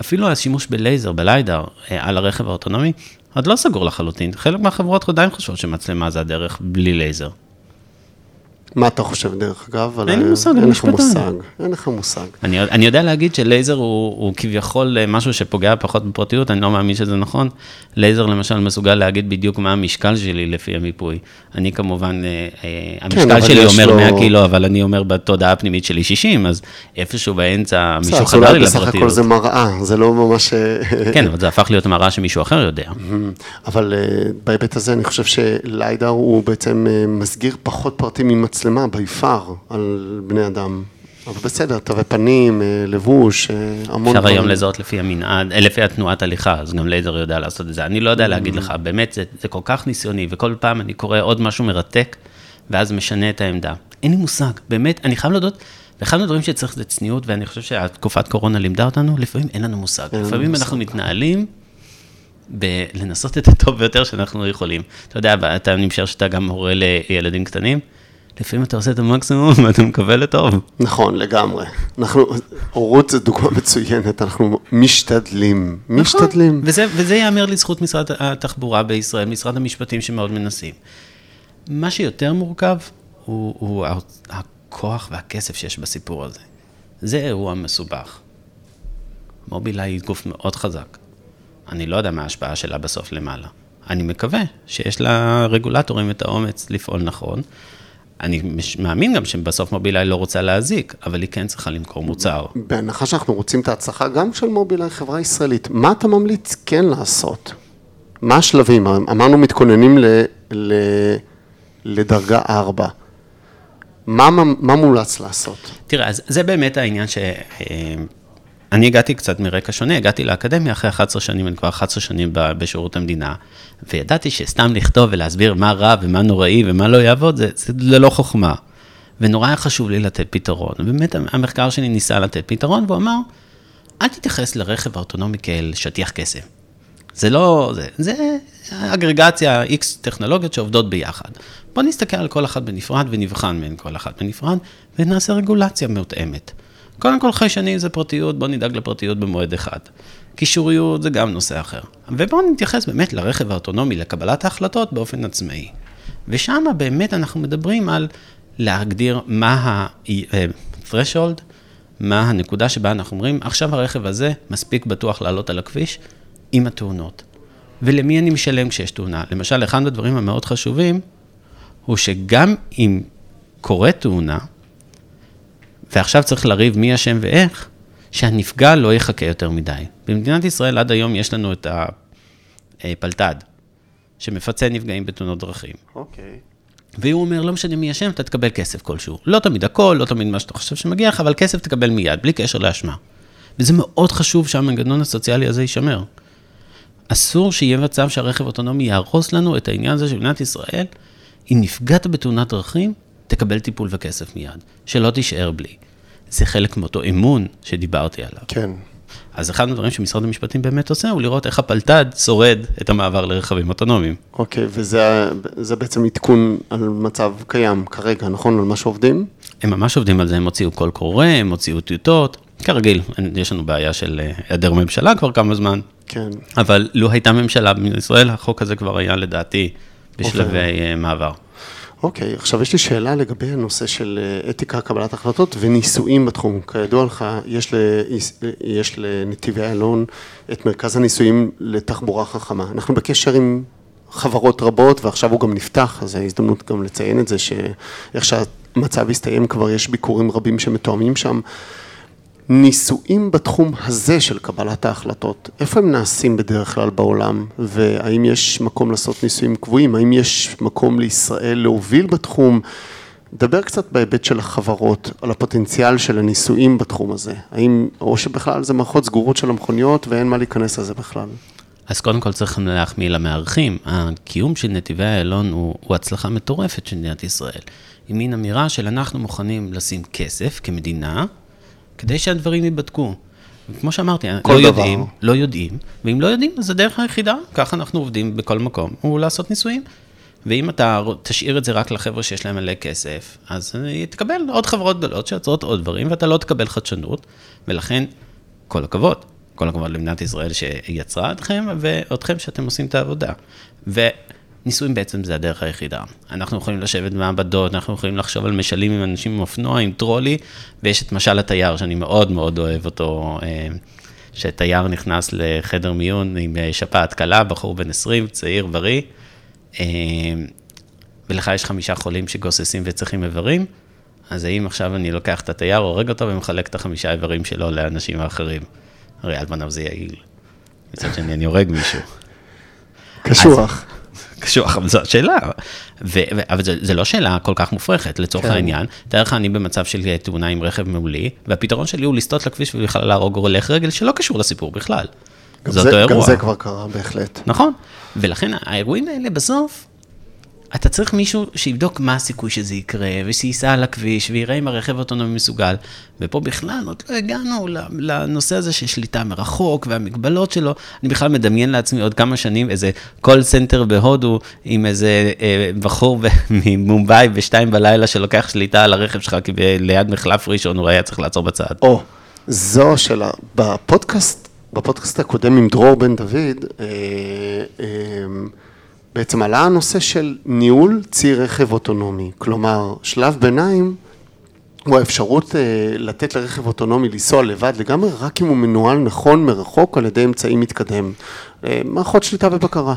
S2: אפילו השימוש בלייזר, ב LiDAR, אה, על הרכב האוטונומי, עוד לא סגור לחלוטין. חלק מהחברות עדיין חושבות שמצלמה זה הדרך בלי לייזר.
S1: מה אתה חושב, דרך אגב?
S2: אין לי
S1: על-
S2: מושג,
S1: אין
S2: אני
S1: לך
S2: משפטן.
S1: מושג, אין לך מושג.
S2: אני, אני יודע להגיד שלייזר הוא, הוא כביכול אה, משהו שפוגע פחות בפרטיות, אני לא מאמין שזה נכון. לייזר למשל מסוגל להגיד בדיוק מה המשקל שלי לפי המיפוי. אני כמובן, אה, אה, המשקל
S1: כן, אבל
S2: שלי אומר
S1: לו-
S2: 100 קילו, אבל אני אומר בתודעה הפנימית שלי 60, אז איפשהו באמצע מישהו חדר לי
S1: אולי בסך הכל
S2: לפרטיות.
S1: זה מראה, זה לא ממש... אה, [laughs]
S2: כן, אבל זה הפך להיות מראה שמישהו אחר יודע.
S1: אבל אה, בהיבט הזה אני חושב שליידר הוא בעצם אה, מסגיר פחות פרטים ממצלמה, ביפר, על בני אדם. אבל בסדר, תווי פנים, אה, לבוש, אה, המון
S2: אפשר
S1: דברים.
S2: היום לזהות לפי המנעד, אה, לפי התנועת הליכה, אז גם לייזר יודע לעשות את זה. אני לא יודע להגיד לך, באמת, זה, זה כל כך ניסיוני, וכל פעם אני קורא עוד משהו מרתק, ואז משנה את העמדה. אין לי מושג, באמת, אני חייב להודות, ואחד מהדברים שצריך זה צניעות, ואני חושב שהתקופת קורונה לימדה אותנו, לפעמים אין לנו מושג.
S1: אין
S2: לפעמים
S1: מושג.
S2: אנחנו מתנהלים בלנסות את הטוב ביותר שאנחנו יכולים. אתה יודע, אתה אני משער שאתה גם הורה לילדים קטנים, לפעמים אתה עושה את המקסימום [laughs] ואתה מקווה לטוב.
S1: נכון, לגמרי. אנחנו, הורות זה דוגמה מצוינת, אנחנו משתדלים, משתדלים.
S2: נכון, וזה, וזה ייאמר לזכות משרד התחבורה בישראל, משרד המשפטים שמאוד מנסים. מה שיותר מורכב הוא, הוא הכוח והכסף שיש בסיפור הזה. זה אירוע מסובך. מובילאיי היא גוף מאוד חזק. אני לא יודע מה ההשפעה שלה בסוף למעלה. אני מקווה שיש לרגולטורים את האומץ לפעול נכון. אני מאמין גם שבסוף מובילאיי לא רוצה להזיק, אבל היא כן צריכה למכור מוצר.
S1: בהנחה שאנחנו רוצים את ההצלחה גם של מובילאיי, חברה ישראלית, מה אתה ממליץ כן לעשות? מה השלבים? אמרנו מתכוננים ל, ל, לדרגה 4. מה, מה מומלץ לעשות?
S2: תראה, אז זה באמת העניין ש... אני הגעתי קצת מרקע שונה, הגעתי לאקדמיה אחרי 11 שנים, אני כבר 11 שנים בשירות המדינה, וידעתי שסתם לכתוב ולהסביר מה רע ומה נוראי ומה לא יעבוד, זה, זה ללא חוכמה. ונורא היה חשוב לי לתת פתרון. ובאמת המחקר שלי ניסה לתת פתרון, והוא אמר, אל תתייחס לרכב האוטונומי כאל שטיח קסם. זה לא, זה, זה אגרגציה, איקס טכנולוגיות שעובדות ביחד. בוא נסתכל על כל אחת בנפרד ונבחן מהן כל אחת בנפרד, ונעשה רגולציה מותאמת. קודם כל חיישנים זה פרטיות, בוא נדאג לפרטיות במועד אחד. קישוריות זה גם נושא אחר. ובואו נתייחס באמת לרכב האוטונומי, לקבלת ההחלטות באופן עצמאי. ושם באמת אנחנו מדברים על להגדיר מה ה-threshold, מה הנקודה שבה אנחנו אומרים, עכשיו הרכב הזה מספיק בטוח לעלות על הכביש עם התאונות. ולמי אני משלם כשיש תאונה? למשל, אחד הדברים המאוד חשובים, הוא שגם אם קורית תאונה, ועכשיו צריך לריב מי אשם ואיך, שהנפגע לא יחכה יותר מדי. במדינת ישראל עד היום יש לנו את הפלת"ד, שמפצה נפגעים בתאונות דרכים.
S1: אוקיי.
S2: והוא אומר, לא משנה מי אשם, אתה תקבל כסף כלשהו. לא תמיד הכל, לא תמיד מה שאתה חושב שמגיע לך, אבל כסף תקבל מיד, בלי קשר לאשמה. וזה מאוד חשוב שהמנגנון הסוציאלי הזה יישמר. אסור שיהיה מצב שהרכב אוטונומי יהרוס לנו את העניין הזה שבמדינת ישראל, אם נפגעת בתאונת דרכים, תקבל טיפול וכסף מיד, שלא תישאר בלי. זה חלק מאותו אמון שדיברתי עליו.
S1: כן.
S2: אז אחד הדברים שמשרד המשפטים באמת עושה, הוא לראות איך הפלת"ד שורד את המעבר לרכבים אוטונומיים.
S1: אוקיי, וזה זה בעצם עדכון על מצב קיים כרגע, נכון? על מה שעובדים?
S2: הם ממש עובדים על זה, הם הוציאו קול קורא, הם הוציאו טיוטות. כרגיל, יש לנו בעיה של אה, היעדר ממשלה כבר כמה זמן,
S1: כן.
S2: אבל לו הייתה ממשלה בישראל, החוק הזה כבר היה לדעתי בשלבי
S1: אוקיי.
S2: אה, מעבר.
S1: אוקיי, עכשיו יש לי שאלה לגבי הנושא של אה, אתיקה, קבלת החלטות וניסויים בתחום. כידוע לך, יש, ל, יש לנתיבי איילון את מרכז הניסויים לתחבורה חכמה. אנחנו בקשר עם חברות רבות, ועכשיו הוא גם נפתח, אז זו הזדמנות גם לציין את זה, שאיך שהמצב הסתיים כבר יש ביקורים רבים שמתואמים שם. ניסויים בתחום הזה של קבלת ההחלטות, איפה הם נעשים בדרך כלל בעולם, והאם יש מקום לעשות ניסויים קבועים, האם יש מקום לישראל להוביל בתחום? דבר קצת בהיבט של החברות, על הפוטנציאל של הניסויים בתחום הזה, האם, או שבכלל זה מערכות סגורות של המכוניות ואין מה להיכנס לזה בכלל.
S2: אז קודם כל צריך להחמיא למארחים. הקיום של נתיבי איילון הוא, הוא הצלחה מטורפת של מדינת ישראל. עם מין אמירה של אנחנו מוכנים לשים כסף כמדינה, כדי שהדברים ייבדקו. כמו שאמרתי, לא
S1: דבר.
S2: יודעים, לא יודעים, ואם לא יודעים, אז הדרך היחידה, ככה אנחנו עובדים בכל מקום, הוא לעשות ניסויים. ואם אתה תשאיר את זה רק לחבר'ה שיש להם מלא כסף, אז תקבל עוד חברות גדולות שיוצרות עוד דברים, ואתה לא תקבל חדשנות, ולכן, כל הכבוד. כל הכבוד למדינת ישראל שיצרה אתכם, ואתכם שאתם עושים את העבודה. ניסויים בעצם זה הדרך היחידה. אנחנו יכולים לשבת במעבדות, אנחנו יכולים לחשוב על משלים עם אנשים עם אופנוע, עם טרולי, ויש את משל התייר, שאני מאוד מאוד אוהב אותו, אה, שתייר נכנס לחדר מיון עם אה, שפעת קלה, בחור בן 20, צעיר, בריא, אה, ולך יש חמישה חולים שגוססים וצריכים איברים, אז האם עכשיו אני לוקח את התייר, הורג אותו ומחלק את החמישה איברים שלו לאנשים האחרים? הרי על פניו זה יעיל. מצד שני, אני הורג מישהו.
S1: קשוח.
S2: קשוח, אבל זו השאלה. ו- ו- אבל זו לא שאלה כל כך מופרכת, לצורך
S1: כן.
S2: העניין. תאר לך, אני במצב של תאונה עם רכב מולי, והפתרון שלי הוא לסטות לכביש ובכלל להרוג הולך רגל שלא קשור לסיפור בכלל.
S1: גם
S2: זה
S1: גם. זה כבר קרה, בהחלט.
S2: נכון. ולכן האירועים האלה בסוף, אתה צריך מישהו שיבדוק מה הסיכוי שזה יקרה, ושייסע על הכביש, ויראה אם הרכב האוטונומי מסוגל. ופה בכלל עוד לא הגענו לנושא הזה של שליטה מרחוק והמגבלות שלו. אני בכלל מדמיין לעצמי עוד כמה שנים איזה call center בהודו, עם איזה אה, בחור [laughs] ממומבאי בשתיים בלילה שלוקח שליטה על הרכב שלך, כי ליד מחלף ראשון הוא היה צריך לעצור בצד.
S1: או, זו השאלה. בפודקאסט, בפודקאסט הקודם עם דרור בן דוד, אה, אה, בעצם עלה הנושא של ניהול צי רכב אוטונומי. כלומר, שלב ביניים הוא האפשרות אה, לתת לרכב אוטונומי לנסוע לבד לגמרי, רק אם הוא מנוהל נכון מרחוק על ידי אמצעי מתקדם. אה, מערכות שליטה ובקרה.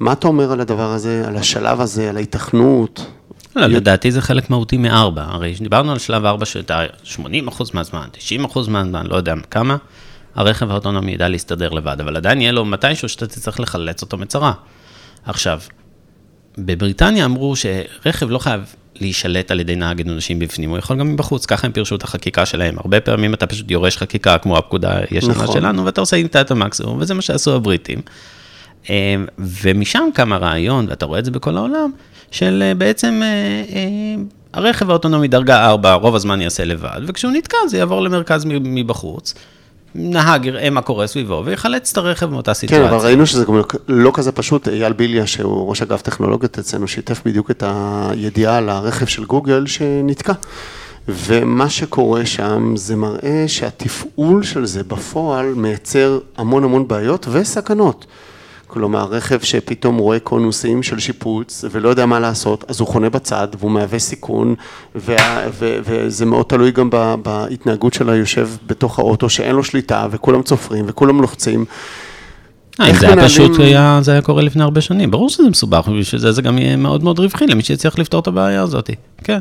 S1: מה אתה אומר על הדבר הזה, על השלב הזה, על ההיתכנות?
S2: לא, לדעתי זה חלק מהותי מארבע. הרי דיברנו על שלב ארבע שאתה 80 אחוז מהזמן, 90 אחוז מהזמן, לא יודע כמה, הרכב האוטונומי ידע להסתדר לבד, אבל עדיין יהיה לו מתישהו שאתה תצטרך לחלץ אותו מצרה. עכשיו, בבריטניה אמרו שרכב לא חייב להישלט על ידי נהג אנושי בפנים, הוא יכול גם מבחוץ, ככה הם פירשו את החקיקה שלהם. הרבה פעמים אתה פשוט יורש חקיקה כמו הפקודה הישנה
S1: נכון.
S2: שלנו, ואתה עושה איתה את המקסימום, וזה מה שעשו הבריטים. אה, ומשם קם הרעיון, ואתה רואה את זה בכל העולם, של אה, בעצם אה, הרכב האוטונומי דרגה 4, רוב הזמן יעשה לבד, וכשהוא נתקע זה יעבור למרכז מבחוץ. נהג יראה מה קורה סביבו ויחלץ את הרכב מאותה
S1: כן,
S2: סיטואציה.
S1: אבל ראינו שזה גם לא כזה פשוט. אייל ביליה, שהוא ראש אגף טכנולוגיות אצלנו, שיתף בדיוק את הידיעה על הרכב של גוגל שנתקע. ומה שקורה שם זה מראה שהתפעול של זה בפועל מייצר המון המון בעיות וסכנות. כלומר, רכב שפתאום רואה קונוסים של שיפוץ ולא יודע מה לעשות, אז הוא חונה בצד והוא מהווה סיכון, וה, ו, וזה מאוד תלוי גם בהתנהגות של היושב בתוך האוטו, שאין לו שליטה וכולם צופרים וכולם לוחצים.
S2: אה, אם
S1: איך
S2: זה היה פשוט, היה- זה היה קורה לפני הרבה שנים. ברור שזה מסובך, ובשביל זה זה גם יהיה מאוד מאוד רווחי למי שיצליח לפתור את הבעיה הזאת. כן.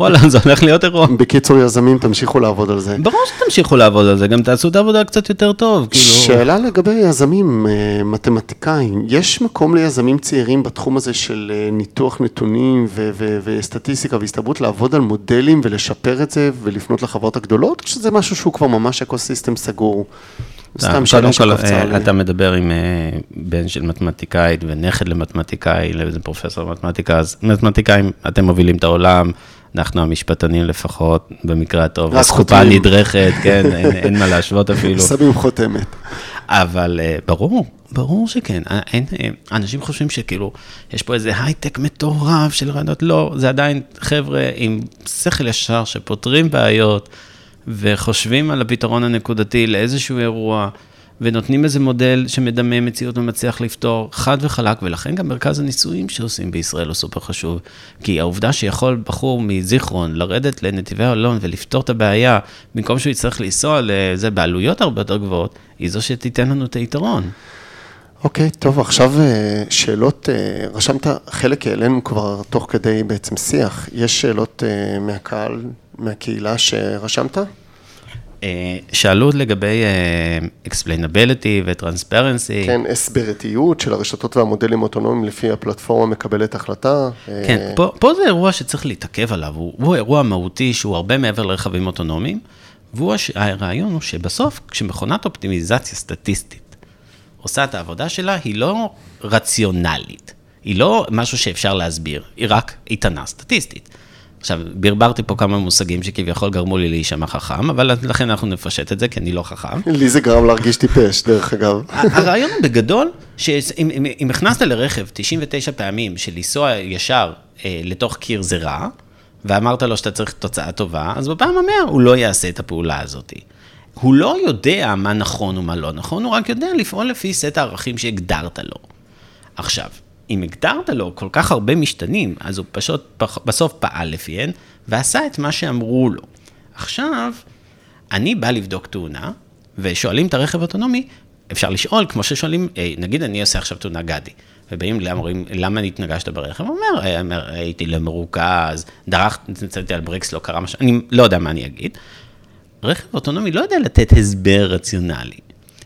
S2: וואלה, זה הולך להיות אירוע.
S1: בקיצור, יזמים, תמשיכו לעבוד על זה.
S2: ברור שתמשיכו לעבוד על זה, גם תעשו את העבודה קצת יותר טוב, כאילו...
S1: שאלה לגבי יזמים, אה, מתמטיקאים, יש מקום ליזמים צעירים בתחום הזה של אה, ניתוח נתונים ו- ו- וסטטיסטיקה והסתברות לעבוד על מודלים ולשפר את זה ולפנות לחברות הגדולות, או שזה משהו שהוא כבר ממש אקוסיסטם סגור? סתם
S2: קודם
S1: שאלה שקפצה
S2: אה,
S1: לי.
S2: אתה מדבר עם אה, בן של מתמטיקאית ונכד למתמטיקאי, לאיזה פרופסור מתמטיקה, אז מתמטיקאים, אתם מובילים את העולם, אנחנו המשפטנים לפחות, במקרה הטוב,
S1: חותמים.
S2: נדרכת, כן, אין- [laughs] אין מה להשוות אפילו.
S1: שמים חותמת.
S2: אבל אה, ברור, ברור שכן. אה, אין, אה, אנשים חושבים שכאילו, יש פה איזה הייטק מטורף של רעיונות, לא, זה עדיין חבר'ה עם שכל ישר שפותרים בעיות וחושבים על הפתרון הנקודתי לאיזשהו אירוע. ונותנים איזה מודל שמדמה מציאות ומצליח לפתור חד וחלק, ולכן גם מרכז הניסויים שעושים בישראל הוא סופר חשוב. כי העובדה שיכול בחור מזיכרון לרדת לנתיבי אלון ולפתור את הבעיה, במקום שהוא יצטרך לנסוע לזה בעלויות הרבה יותר גבוהות, היא זו שתיתן לנו את היתרון.
S1: אוקיי, טוב, עכשיו אה, שאלות, אה, רשמת, חלק העלינו כבר תוך כדי בעצם שיח. יש שאלות אה, מהקהל, מהקהילה שרשמת?
S2: אה, שאלו לגבי אה, explainability ו-transparency.
S1: כן, הסברתיות של הרשתות והמודלים האוטונומיים לפי הפלטפורמה מקבלת החלטה.
S2: כן,
S1: אה,
S2: פה, פה זה אירוע שצריך להתעכב עליו, הוא, הוא אירוע מהותי שהוא הרבה מעבר לרכבים אוטונומיים, והרעיון הוא שבסוף, כשמכונת אופטימיזציה סטטיסטית עושה את העבודה שלה, היא לא רציונלית, היא לא משהו שאפשר להסביר, היא רק איתנה סטטיסטית. עכשיו, ברברתי פה כמה מושגים שכביכול גרמו לי להישמע חכם, אבל לכן אנחנו נפשט את זה, כי אני לא חכם.
S1: לי זה גרם להרגיש טיפש, דרך אגב.
S2: הרעיון בגדול, שאם אם, אם הכנסת לרכב 99 פעמים של לנסוע ישר אה, לתוך קיר זה רע, ואמרת לו שאתה צריך תוצאה טובה, אז בפעם המאה הוא לא יעשה את הפעולה הזאת. הוא לא יודע מה נכון ומה לא נכון, הוא רק יודע לפעול לפי סט הערכים שהגדרת לו. עכשיו, אם הגדרת לו כל כך הרבה משתנים, אז הוא פשוט בסוף פעל לפיהן, ועשה את מה שאמרו לו. עכשיו, אני בא לבדוק תאונה, ושואלים את הרכב האוטונומי, אפשר לשאול, כמו ששואלים, נגיד אני עושה עכשיו תאונה גדי, ובאים לאמרים, למה התנגשת ברכב? הוא אומר, "אה, הייתי לא מרוכז, דרכתי, נצאתי על ברקס, לא קרה משהו, אני לא יודע מה אני אגיד. רכב אוטונומי לא יודע לתת הסבר רציונלי,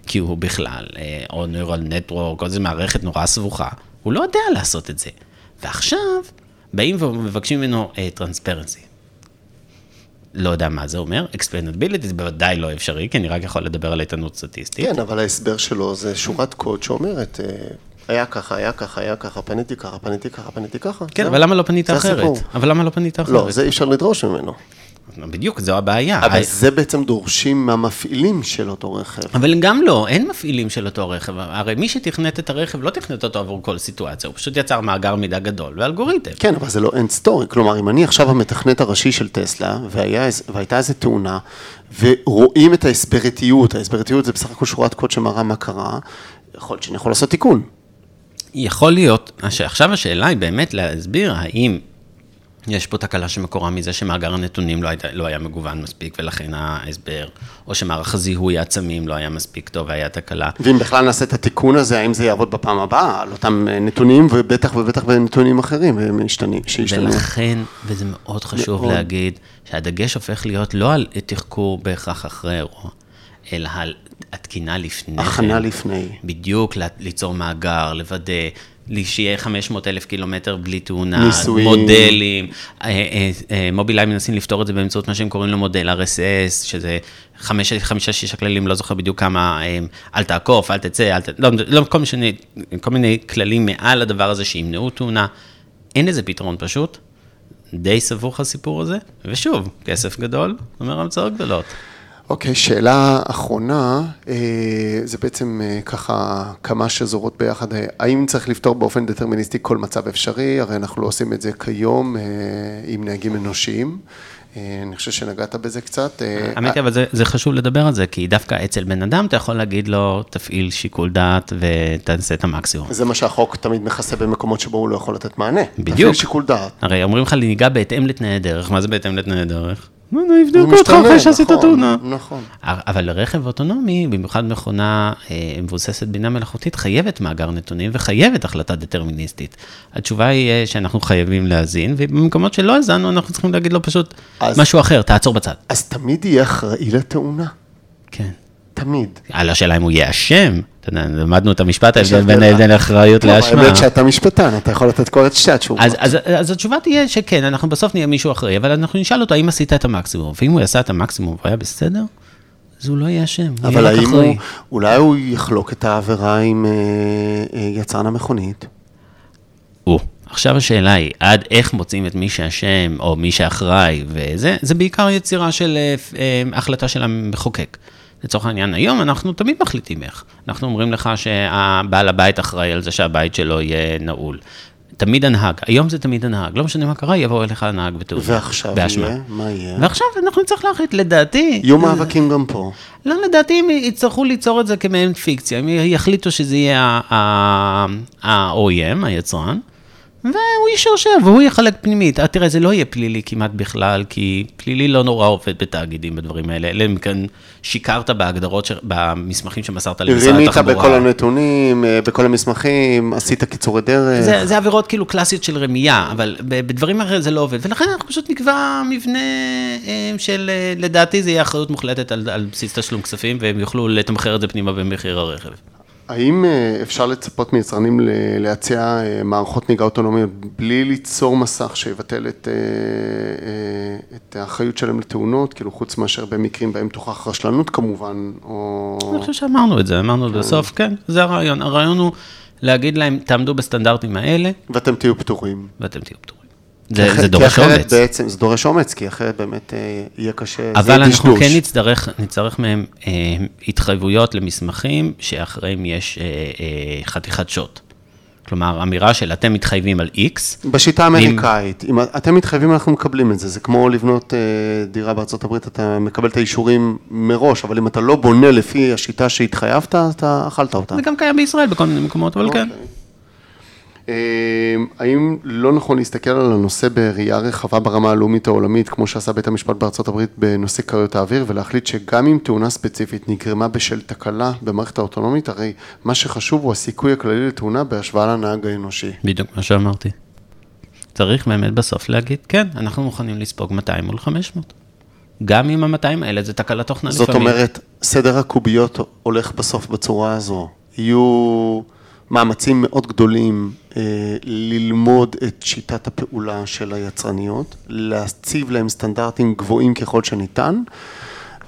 S2: כי הוא בכלל, אה, או neural network, או איזה מערכת נורא סבוכה, הוא לא יודע לעשות את זה. ועכשיו, באים ומבקשים ממנו אה, טרנספרנסי. לא יודע מה זה אומר, explainability זה בוודאי לא אפשרי, כי אני רק יכול לדבר על איתנות סטטיסטית.
S1: כן, אבל ההסבר שלו זה שורת קוד שאומרת, אה, היה ככה, היה ככה, היה ככה, פניתי ככה, פניתי ככה, פניתי ככה.
S2: כן. אבל למה לא פנית אחרת? אבל למה לא פנית אחרת?
S1: לא, זה אי אפשר לדרוש ממנו.
S2: בדיוק, זו הבעיה.
S1: אבל זה בעצם דורשים מהמפעילים של אותו רכב.
S2: אבל גם לא, אין מפעילים של אותו רכב. הרי מי שתכנת את הרכב לא תכנת אותו עבור כל סיטואציה, הוא פשוט יצר מאגר מידע גדול ואלגוריתם.
S1: כן, אבל זה לא end story. כלומר, אם אני עכשיו המתכנת הראשי של טסלה, והיה, והייתה איזו תאונה, ורואים את ההסברתיות, ההסברתיות זה בסך הכל שורת קוד שמראה מה קרה, יכול להיות שאני יכול לעשות תיקון.
S2: יכול להיות, שעכשיו השאלה היא באמת להסביר האם יש פה תקלה שמקורה מזה שמאגר הנתונים לא, הייתה, לא היה מגוון מספיק ולכן ההסבר, או שמערך הזיהוי העצמים לא היה מספיק טוב והיה תקלה.
S1: ואם בכלל נעשה את התיקון הזה, האם זה יעבוד בפעם הבאה, על אותם אה, נתונים, ובטח ובטח בנתונים אחרים, אה, משתנים, שישתנו.
S2: ולכן, וזה מאוד חשוב
S1: מאוד.
S2: להגיד, שהדגש הופך להיות לא על תחקור בהכרח אחרי אירוע, אלא על התקינה לפני כן.
S1: הכנה לפני.
S2: בדיוק, ליצור מאגר, לוודא, שיהיה 500 אלף קילומטר בלי תאונה,
S1: ניסויים.
S2: מודלים, אה, אה, אה, מובילאיי מנסים לפתור את זה באמצעות מה שהם קוראים לו מודל RSS, שזה חמש- חמישה, שישה כללים, לא זוכר בדיוק כמה, אל תעקוף, אל תצא, אל ת... לא, לא כל, מיני, כל מיני כללים מעל הדבר הזה שימנעו תאונה. אין לזה פתרון פשוט, די סבוך הסיפור הזה, ושוב, כסף גדול, אומר המצאות גדולות.
S1: אוקיי, שאלה אחרונה, אה, זה בעצם אה, ככה כמה שזורות ביחד. אה, האם צריך לפתור באופן דטרמיניסטי כל מצב אפשרי? הרי אנחנו לא עושים את זה כיום עם נהגים אנושיים. אני חושב שנגעת בזה קצת.
S2: האמת היא, אבל זה, זה חשוב לדבר על זה, כי דווקא אצל בן אדם אתה יכול להגיד לו, תפעיל שיקול דעת ותעשה את המקסימום.
S1: זה מה שהחוק תמיד מכסה במקומות שבו הוא לא יכול לתת מענה.
S2: בדיוק.
S1: תפעיל שיקול דעת.
S2: הרי אומרים לך לנהיגה בהתאם לתנאי דרך, מה זה בהתאם לתנאי דרך? נו, נו, יבדקו אותך אחרי שעשית
S1: נכון,
S2: תאונה.
S1: נכון.
S2: אבל לרכב אוטונומי, במיוחד מכונה אה, מבוססת בינה מלאכותית, חייבת מאגר נתונים וחייבת החלטה דטרמיניסטית. התשובה היא אה, שאנחנו חייבים להאזין, ובמקומות שלא האזנו, אנחנו צריכים להגיד לו פשוט
S1: אז-
S2: משהו אחר, תעצור בצד.
S1: אז תמיד יהיה אחראי לתאונה.
S2: כן.
S1: תמיד.
S2: על השאלה אם הוא יהיה אשם, אתה יודע, למדנו את המשפט, ההבדל בין
S1: הבדל.
S2: ההבדל לאחריות
S1: לא,
S2: לאשמה.
S1: האמת שאתה משפטן, אתה יכול לתת כל שתי התשובות.
S2: אז, אז, אז התשובה תהיה שכן, אנחנו בסוף נהיה מישהו אחראי, אבל אנחנו נשאל אותו האם עשית את המקסימום, ואם הוא עשה את המקסימום והוא היה בסדר, אז הוא לא יהיה אשם, הוא יהיה רק
S1: האם
S2: אחראי.
S1: הוא, אולי הוא יחלוק את העבירה עם אה, אה, יצרן המכונית?
S2: הוא. עכשיו השאלה היא, עד איך מוצאים את מי שאשם, או מי שאחראי, וזה, זה בעיקר יצירה של אה, אה, החלטה של המחוקק. לצורך העניין, היום אנחנו תמיד מחליטים איך. אנחנו אומרים לך שהבעל הבית אחראי על זה שהבית שלו יהיה נעול. תמיד הנהג, היום זה תמיד הנהג, לא משנה מה קרה, יבוא אליך הנהג בתאונה.
S1: ועכשיו
S2: באשמה.
S1: יהיה? מה יהיה?
S2: ועכשיו אנחנו נצטרך להחליט, לדעתי,
S1: יהיו מאבקים גם פה.
S2: לא, לדעתי הם יצטרכו ליצור את זה כמעין פיקציה, הם יחליטו שזה יהיה ה-OEM, היצרן, והוא ישרשר והוא יחלק פנימית. אה, תראה, זה לא יהיה פלילי כמעט בכלל, כי פלילי לא נורא עובד בתאגידים בדברים האלה, אלא אם כן שיקרת בהגדרות, ש- במסמכים שמסרת למשרד
S1: רימית
S2: התחבורה.
S1: בכל הנתונים, אה, בכל המסמכים, עשית קיצורי דרך.
S2: זה, זה עבירות כאילו קלאסיות של רמייה, אבל בדברים אחרים זה לא עובד, ולכן אנחנו פשוט נקבע מבנה אה, של, לדעתי זה יהיה אחריות מוחלטת על, על בסיס תשלום כספים, והם יוכלו לתמחר את זה פנימה במחיר הרכב.
S1: האם אה, אפשר לצפות מיצרנים להציע אה, מערכות נהיגה אוטונומיות בלי ליצור מסך שיבטל את, אה, את האחריות שלהם לתאונות, כאילו חוץ מאשר במקרים בהם תוכח רשלנות כמובן, או...
S2: אני חושב שאמרנו את זה, אמרנו בסוף, כן, זה הרעיון. הרעיון הוא להגיד להם, תעמדו בסטנדרטים האלה,
S1: ואתם תהיו פטורים.
S2: ואתם תהיו פטורים.
S1: כי
S2: זה,
S1: אחרת-
S2: זה דורש
S1: כי אחרת
S2: אומץ.
S1: בעצם, זה דורש אומץ, כי אחרת באמת אה, יהיה קשה, זה
S2: אבל אנחנו
S1: דשדוש.
S2: כן נצטרך, נצטרך מהם אה, התחייבויות למסמכים שאחריהם יש אה, אה, חתיכת שוט. כלומר, אמירה של אתם מתחייבים על X,
S1: בשיטה האמריקאית, אם אתם מתחייבים, אנחנו מקבלים את זה. זה כמו לבנות אה, דירה בארצות הברית, אתה מקבל את האישורים מראש, אבל אם אתה לא בונה לפי השיטה שהתחייבת, אתה אכלת אותה.
S2: זה גם קיים בישראל בכל מיני מקומות, אבל כן.
S1: אוקיי. האם לא נכון להסתכל על הנושא בראייה רחבה ברמה הלאומית העולמית, כמו שעשה בית המשפט בארצות הברית בנושא כריות האוויר, ולהחליט שגם אם תאונה ספציפית נגרמה בשל תקלה במערכת האוטונומית, הרי מה שחשוב הוא הסיכוי הכללי לתאונה בהשוואה לנהג האנושי.
S2: בדיוק מה שאמרתי. צריך באמת בסוף להגיד, כן, אנחנו מוכנים לספוג 200 מול 500. גם אם ה-200 האלה זה תקלה תוכנה
S1: זאת לפעמים. זאת אומרת, סדר הקוביות הולך בסוף בצורה הזו. יהיו מאמצים מאוד גדולים ללמוד את שיטת הפעולה של היצרניות, להציב להם סטנדרטים גבוהים ככל שניתן,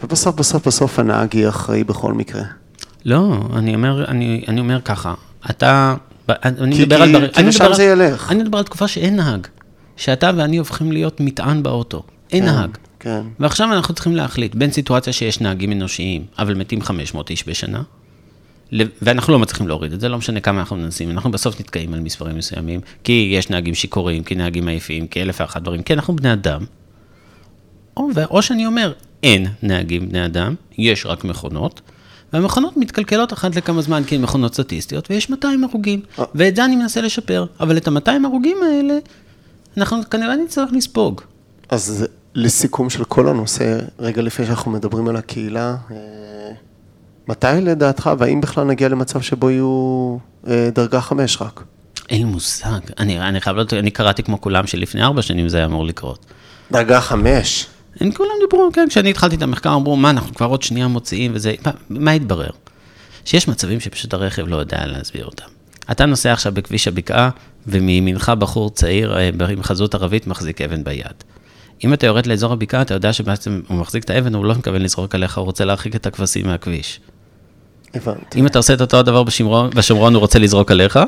S1: ובסוף, בסוף, בסוף הנהג יהיה אחראי בכל מקרה.
S2: לא, אני אומר, אני, אני אומר ככה, אתה,
S1: אני כי, מדבר כי, על... כי לשם זה ילך.
S2: אני מדבר על תקופה שאין נהג, שאתה ואני הופכים להיות מטען באוטו, אין כן, נהג.
S1: כן.
S2: ועכשיו אנחנו צריכים להחליט בין סיטואציה שיש נהגים אנושיים, אבל מתים 500 איש בשנה, ואנחנו לא מצליחים להוריד את זה, לא משנה כמה אנחנו מנסים, אנחנו בסוף נתקעים על מספרים מסוימים, כי יש נהגים שיכורים, כי נהגים עייפים, כי אלף ואחת דברים, כי אנחנו בני אדם. או, או שאני אומר, אין נהגים בני אדם, יש רק מכונות, והמכונות מתקלקלות אחת לכמה זמן כי הן מכונות סטטיסטיות, ויש 200 הרוגים, אה. ואת זה אני מנסה לשפר, אבל את ה-200 הרוגים האלה, אנחנו כנראה נצטרך לספוג.
S1: אז לסיכום של כל הנושא, רגע לפני שאנחנו מדברים על הקהילה, אה, מתי לדעתך, והאם בכלל נגיע למצב שבו יהיו אה, דרגה חמש רק?
S2: אין לי מושג. אני, אני חייב לדעת, אני קראתי כמו כולם שלפני ארבע שנים זה היה אמור לקרות.
S1: דרגה חמש?
S2: הם כולם דיברו, כן, כשאני התחלתי את המחקר, אמרו, מה, אנחנו כבר עוד שנייה מוציאים וזה, מה, מה התברר? שיש מצבים שפשוט הרכב לא יודע להסביר אותם. אתה נוסע עכשיו בכביש הבקעה, ומימינך בחור צעיר אה, עם חזות ערבית מחזיק אבן ביד. אם אתה יורד לאזור הבקעה, אתה יודע שבעצם הוא מחזיק את האבן, הוא לא מתכוון לזרוק עליך, הוא רוצה להרחיק את הכבשים מהכביש.
S1: הבנתי.
S2: אם אתה עושה את אותו הדבר בשומרון, בשומרון הוא רוצה לזרוק עליך,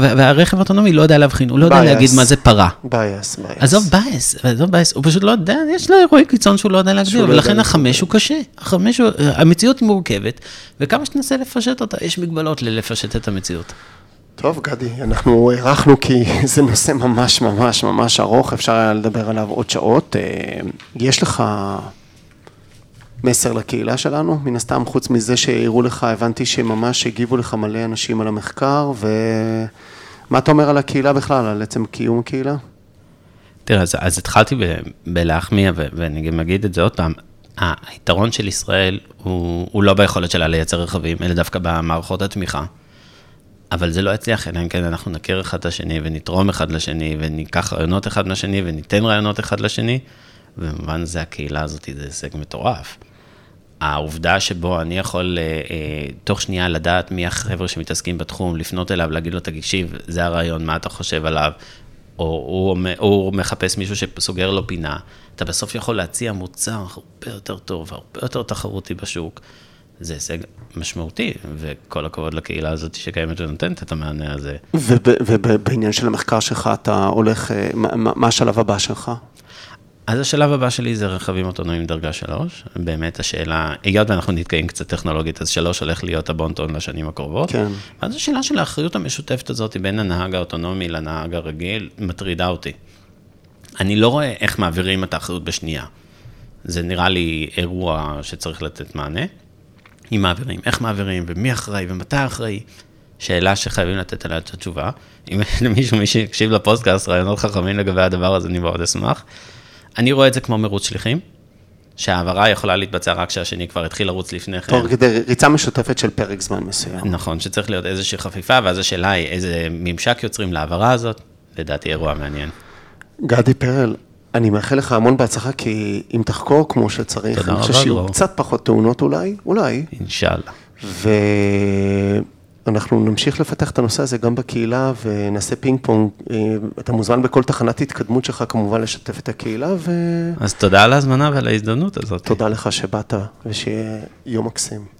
S2: והרכב האוטונומי לא יודע להבחין, הוא לא יודע להגיד מה זה פרה.
S1: bias, bias.
S2: עזוב bias, עזוב bias, הוא פשוט לא יודע, יש לו אירועי קיצון שהוא לא יודע להגדיר, לא ולכן החמש הוא קשה. החמש, המציאות היא מורכבת, וכמה שתנסה לפשט אותה, יש מגבלות ללפשט את המציאות.
S1: טוב, גדי, אנחנו הארכנו כי [laughs] זה נושא ממש ממש ממש ארוך, אפשר היה לדבר עליו עוד שעות. אה, יש לך מסר לקהילה שלנו? מן הסתם, חוץ מזה שהראו לך, הבנתי שממש הגיבו לך מלא אנשים על המחקר, ומה אתה אומר על הקהילה בכלל, על עצם קיום הקהילה?
S2: תראה, אז, אז התחלתי ב, בלהחמיא, ואני גם אגיד את זה עוד פעם, היתרון של ישראל הוא, הוא לא ביכולת שלה לייצר רכבים, אלא דווקא במערכות התמיכה. אבל זה לא יצליח, אלא אם כן אנחנו נכיר אחד את השני, ונתרום אחד לשני, וניקח רעיונות אחד מהשני, וניתן רעיונות אחד לשני, ובמובן זה הקהילה הזאת זה הישג מטורף. העובדה שבו אני יכול אה, אה, תוך שנייה לדעת מי החבר'ה שמתעסקים בתחום, לפנות אליו, להגיד לו, תקשיב, זה הרעיון, מה אתה חושב עליו, או הוא, הוא מחפש מישהו שסוגר לו פינה, אתה בסוף יכול להציע מוצר הרבה יותר טוב, הרבה יותר תחרותי בשוק. זה הישג משמעותי, וכל הכבוד לקהילה הזאת שקיימת ונותנת את המענה הזה.
S1: ובעניין של המחקר שלך, אתה הולך, אה, מה השלב הבא שלך?
S2: אז השלב הבא שלי זה רכבים אוטונומיים דרגה 3. באמת השאלה, היות ואנחנו נתקעים קצת טכנולוגית, אז 3 הולך להיות הבונטון לשנים הקרובות.
S1: כן.
S2: ואז השאלה של האחריות המשותפת הזאת בין הנהג האוטונומי לנהג הרגיל, מטרידה אותי. אני לא רואה איך מעבירים את האחריות בשנייה. זה נראה לי אירוע שצריך לתת מענה. אם מעבירים, איך מעבירים, ומי אחראי, ומתי אחראי. שאלה שחייבים לתת עליה את התשובה. אם יש למישהו, מי שיקשיב לפוסטקאסט, רעיונות חכמים לגבי הדבר הזה, אני מאוד אשמח. אני רואה את זה כמו מרוץ שליחים, שהעברה יכולה להתבצע רק כשהשני כבר התחיל לרוץ לפני כן.
S1: טוב, כדי ריצה משותפת של פרק זמן מסוים.
S2: נכון, שצריך להיות איזושהי חפיפה, ואז השאלה היא איזה ממשק יוצרים להעברה הזאת, לדעתי אירוע מעניין.
S1: גדי פרל, אני מאחל לך המון בהצלחה, כי אם תחקור כמו שצריך, אני חושב שיהיו קצת פחות תאונות אולי, אולי.
S2: אינשאללה.
S1: ואנחנו נמשיך לפתח את הנושא הזה גם בקהילה, ונעשה פינג פונג. אה, אתה מוזמן בכל תחנת התקדמות שלך, כמובן, לשתף את הקהילה, ו...
S2: אז תודה על ההזמנה ועל ההזדמנות הזאת.
S1: תודה לך שבאת, ושיהיה יום מקסים.